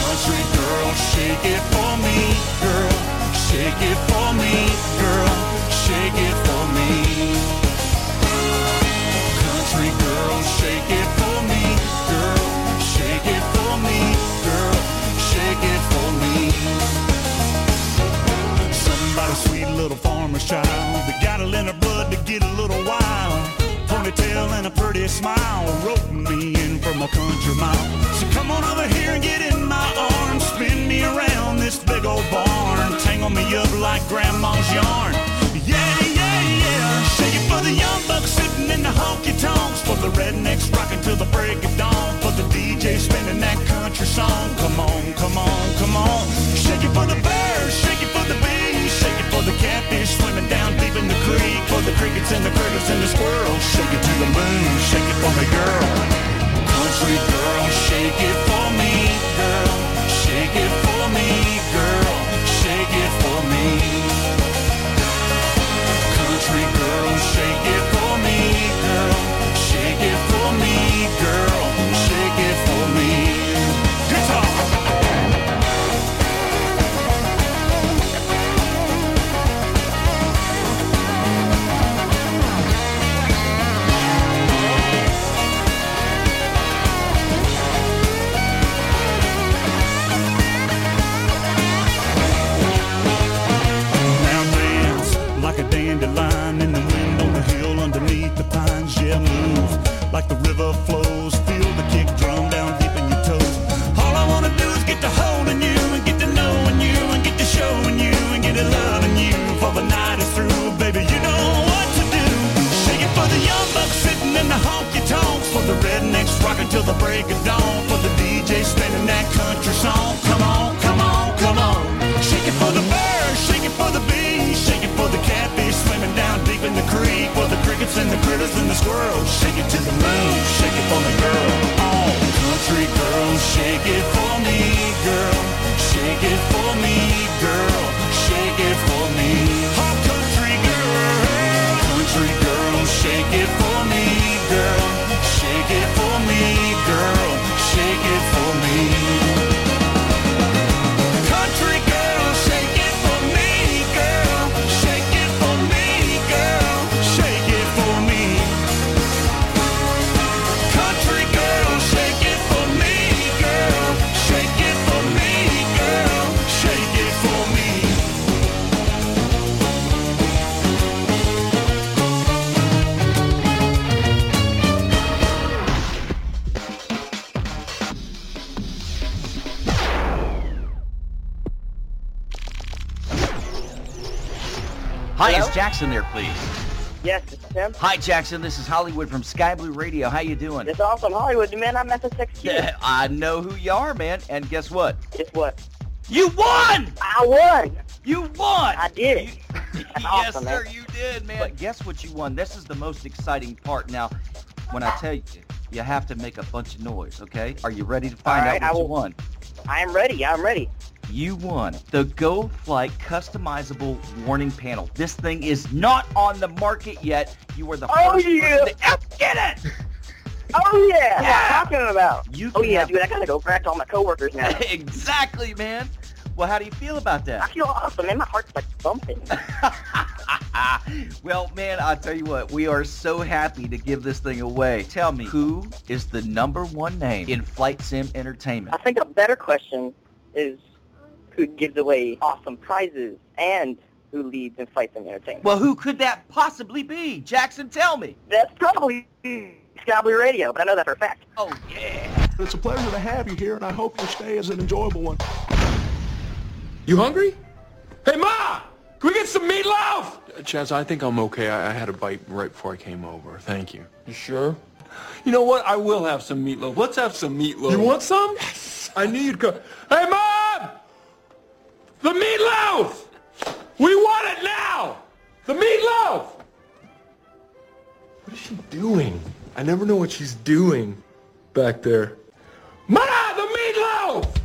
country girl, shake it for me, girl. Shake it for me, girl. Shake it for me. Country girl, shake it for me, girl. Shake it for me, girl. Shake it for me. Somebody sweet little farmer's child. They got it in her blood to get a little wild. Ponytail and a pretty smile. Rope me in from a country mile. So come on over here and get in my arms. Spin me around this big old barn. Tangle me up like grandma's yarn. Yeah, yeah, yeah. Shake it for the young bucks sitting in the honky tonks. For the rednecks rocking till the break of dawn. For the DJ spinning that country song. Come on, come on, come on. Shake it for the birds, shake it for the bees, shake it for the catfish swimming down deep in the creek. For the crickets and the critters and the squirrels. Shake it to the moon, shake it for me, girl. Country girl, shake it for me, girl. Shake it for me, girl. Shake it for me. Country girl, shake it for me, girl. Shake it for me, girl. Shake it for me. Pines. Yeah, move like the river flows. Feel the kick drum down deep in your toes. All I wanna do is get to holding you and get to knowing you and get to showing you and get to loving you. For the night is through, baby, you know what to do. Shake it for the young bucks sitting in the honky tonks. For the rednecks rocking till the break of dawn. For the DJ spinning that country song. from the squirrel. Shake it to the moon, shake it for me, girl. Oh, country girl, shake it for me, girl. Shake it for me, girl. Shake it for me. Oh, country girl. Country girl, shake it Jackson there, please? Yes, is Tim. Hi, Jackson. This is Hollywood from Sky Blue Radio. How you doing? It's awesome Hollywood, man. I'm Memphis XQ. Yeah, I know who you are, man. And guess what? Guess what? You won! I won! You won! I did. *laughs* That's *laughs* yes, awesome, sir, man. you did, man. But guess what you won? This is the most exciting part. Now, when I tell you, you have to make a bunch of noise, okay? Are you ready to find right, out I what you will- won? I am ready. I'm ready. You won the GoFlight customizable warning panel. This thing is not on the market yet. You are the Oh, first yeah. person to get it. *laughs* Oh yeah! What Yeah. am I talking about? You oh yeah, have- dude. I gotta go back to all my coworkers now. *laughs* exactly, man. Well, how do you feel about that? I feel awesome, man. My heart's like bumping. *laughs* well, man, I'll tell you what, we are so happy to give this thing away. Tell me, who is the number one name in flight sim entertainment? I think a better question is who gives away awesome prizes and who leads and fights sim entertainment. Well, who could that possibly be? Jackson, tell me. That's probably Sky Blue Radio, but I know that for a fact. Oh, yeah. It's a pleasure to have you here, and I hope your stay is an enjoyable one. You hungry? Hey, Ma! Can we get some meatloaf? Chaz, I think I'm okay. I, I had a bite right before I came over. Thank you. You sure? You know what? I will have some meatloaf. Let's have some meatloaf. You want some? Yes. I knew you'd come. Hey, Mom! The meatloaf! We want it now! The meatloaf! What is she doing? I never know what she's doing back there. Ma, the meatloaf!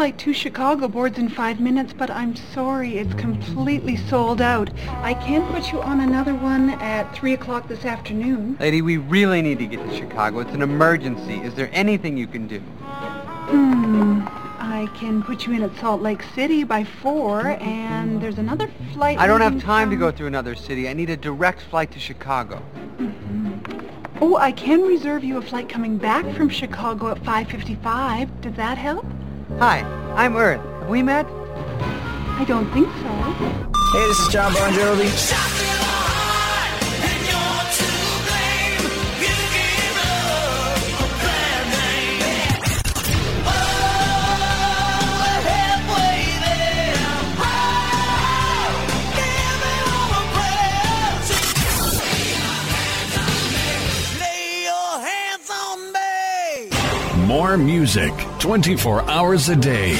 Flight to Chicago boards in five minutes, but I'm sorry, it's completely sold out. I can put you on another one at 3 o'clock this afternoon. Lady, we really need to get to Chicago. It's an emergency. Is there anything you can do? Hmm. I can put you in at Salt Lake City by 4, and there's another flight... I don't have time to go through another city. I need a direct flight to Chicago. Oh, I can reserve you a flight coming back from Chicago at 5.55. Does that help? Hi, I'm Earth. Have we met? I don't think so. Hey, this is Jon Bon Jovi. more music 24 hours a day.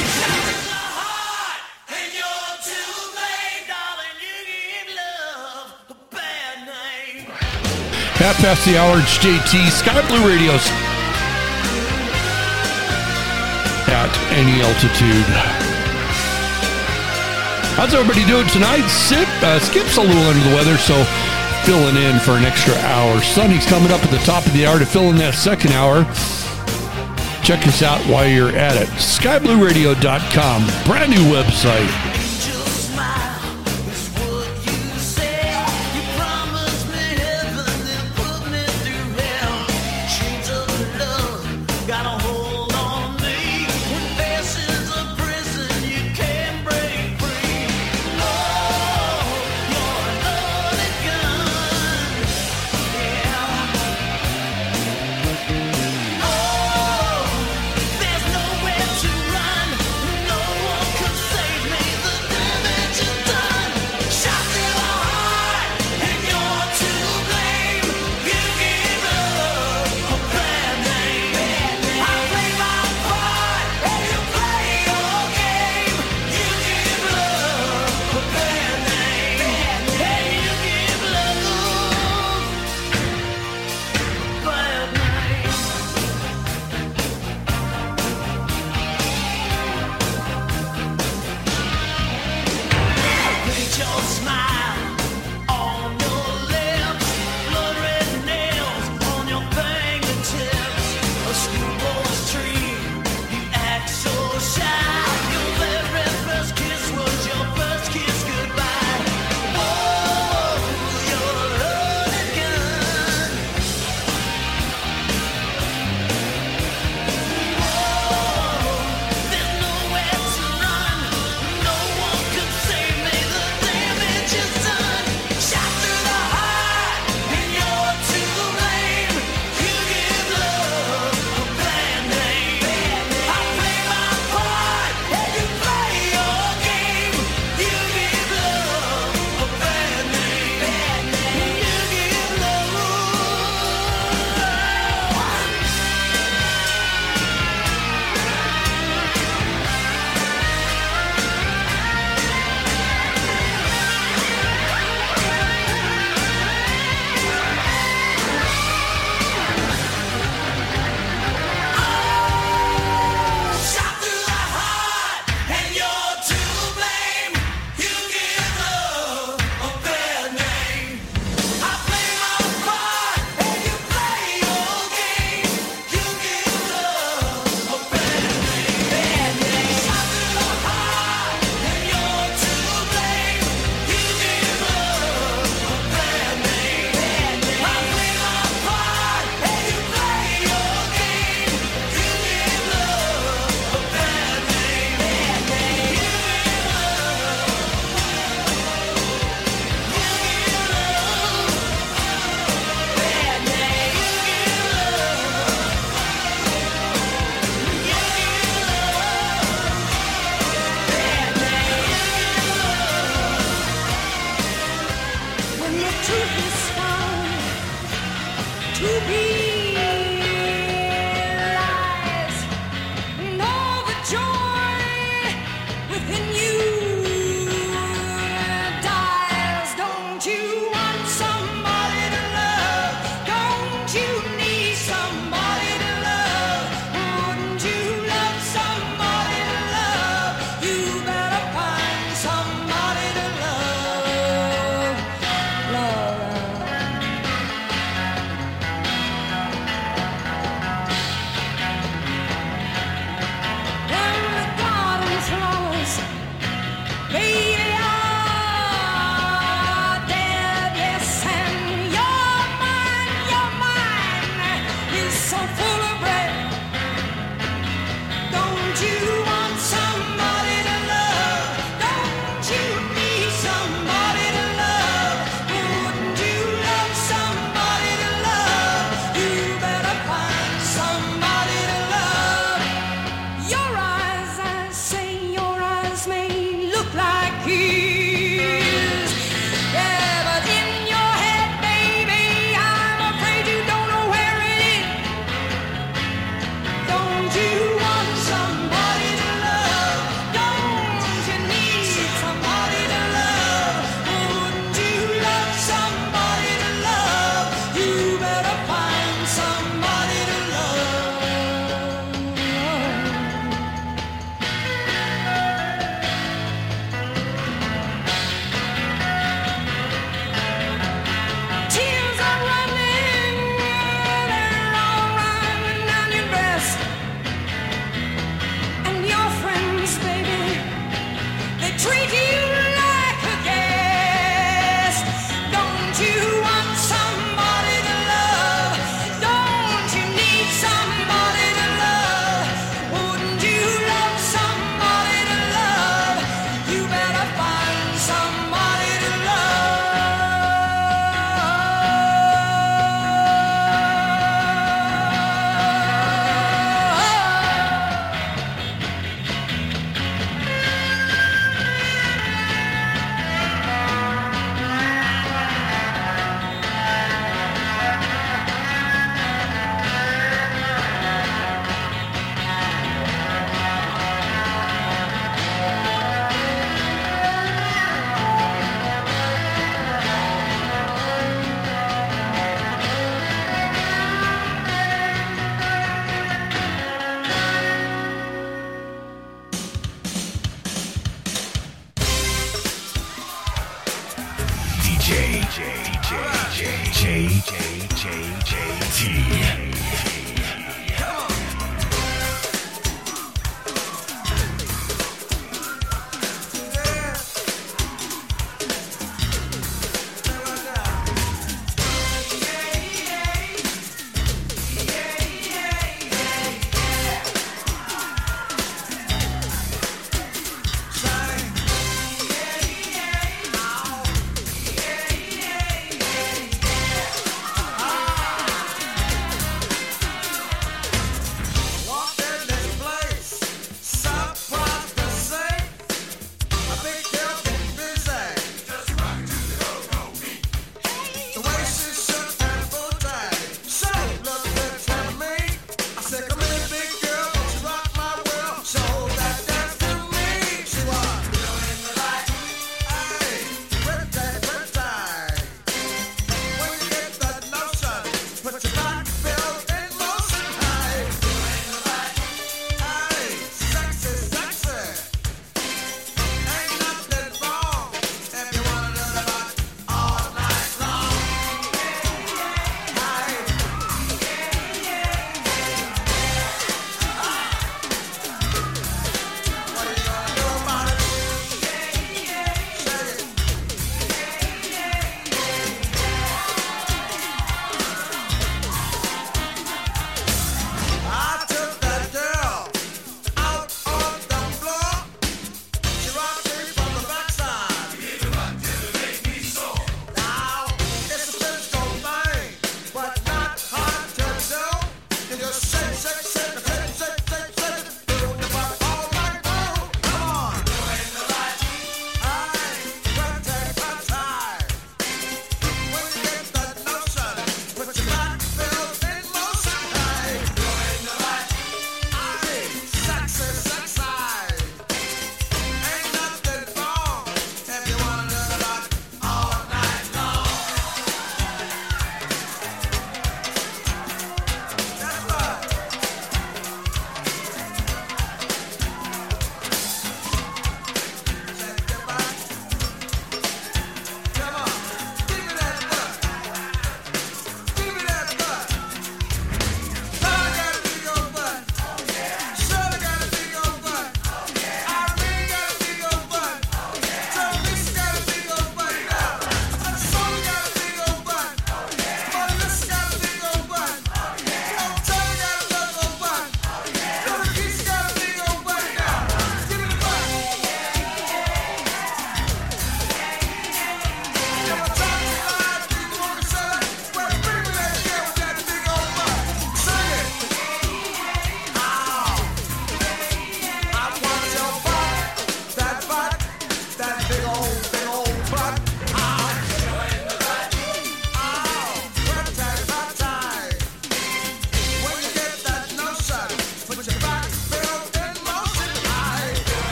Half past the hour, it's JT, Sky Blue Radio's at any altitude. How's everybody doing tonight? Sip, uh, Skip's a little under the weather, so filling in for an extra hour. Sunny's coming up at the top of the hour to fill in that second hour. Check us out while you're at it. SkyBlueRadio.com, brand new website.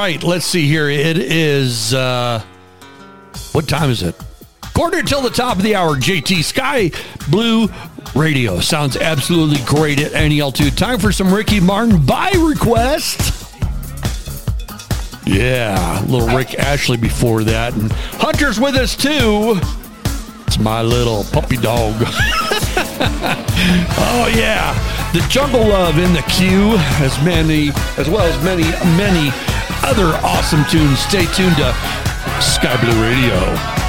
Right, let's see here. It is uh what time is it? Quarter till the top of the hour. JT Sky Blue Radio sounds absolutely great at any altitude. Time for some Ricky Martin by request. Yeah, little Rick Astley before that, and Hunter's with us too. It's my little puppy dog. *laughs* oh yeah, the Jungle Love in the queue, as many, as well as many, many other awesome tunes. Stay tuned to Sky Blue Radio.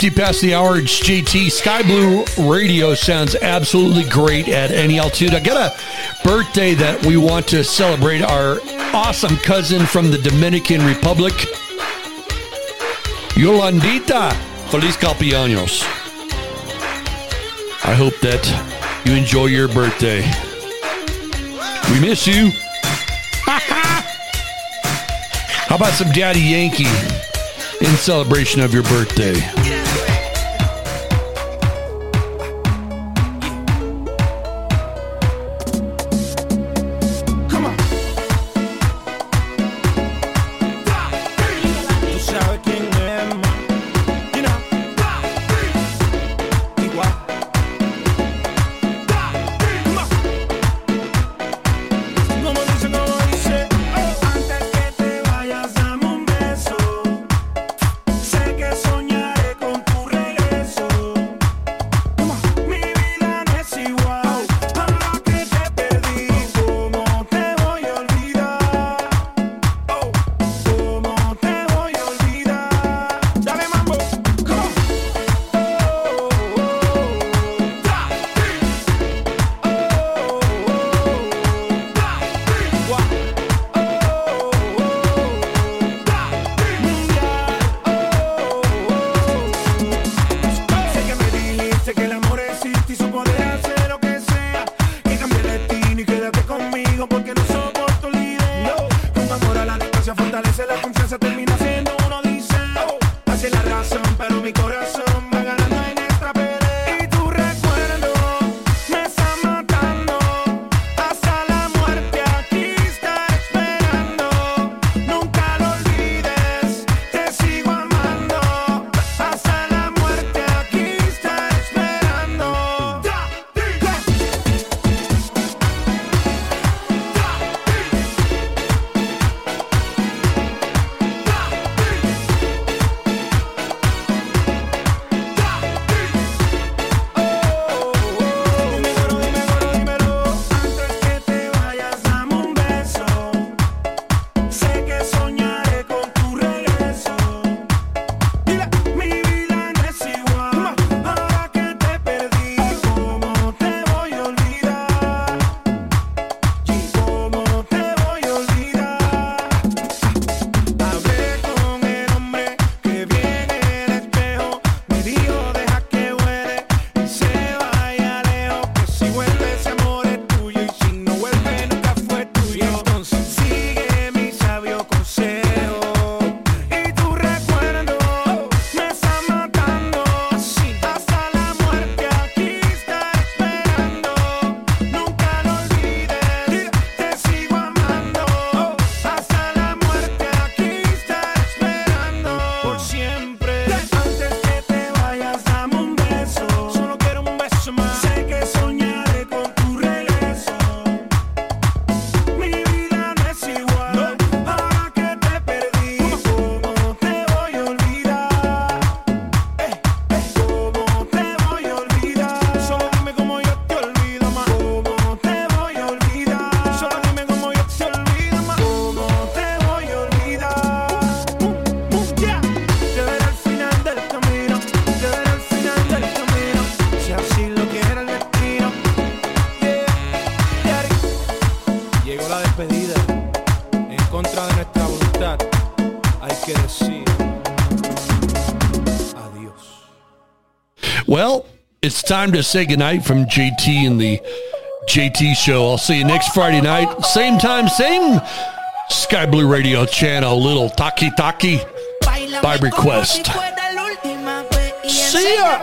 50 past the hour. It's JT. Sky Blue Radio sounds absolutely great at any altitude. I got a birthday that we want to celebrate our awesome cousin from the Dominican Republic, Yolandita. Feliz cumpleaños. I hope that you enjoy your birthday. We miss you. *laughs* How about some Daddy Yankee in celebration of your birthday? time to say goodnight from JT and the JT Show. I'll see you next Friday night, same time, same Sky Blue Radio channel. Little Taki Taki by request. See ya.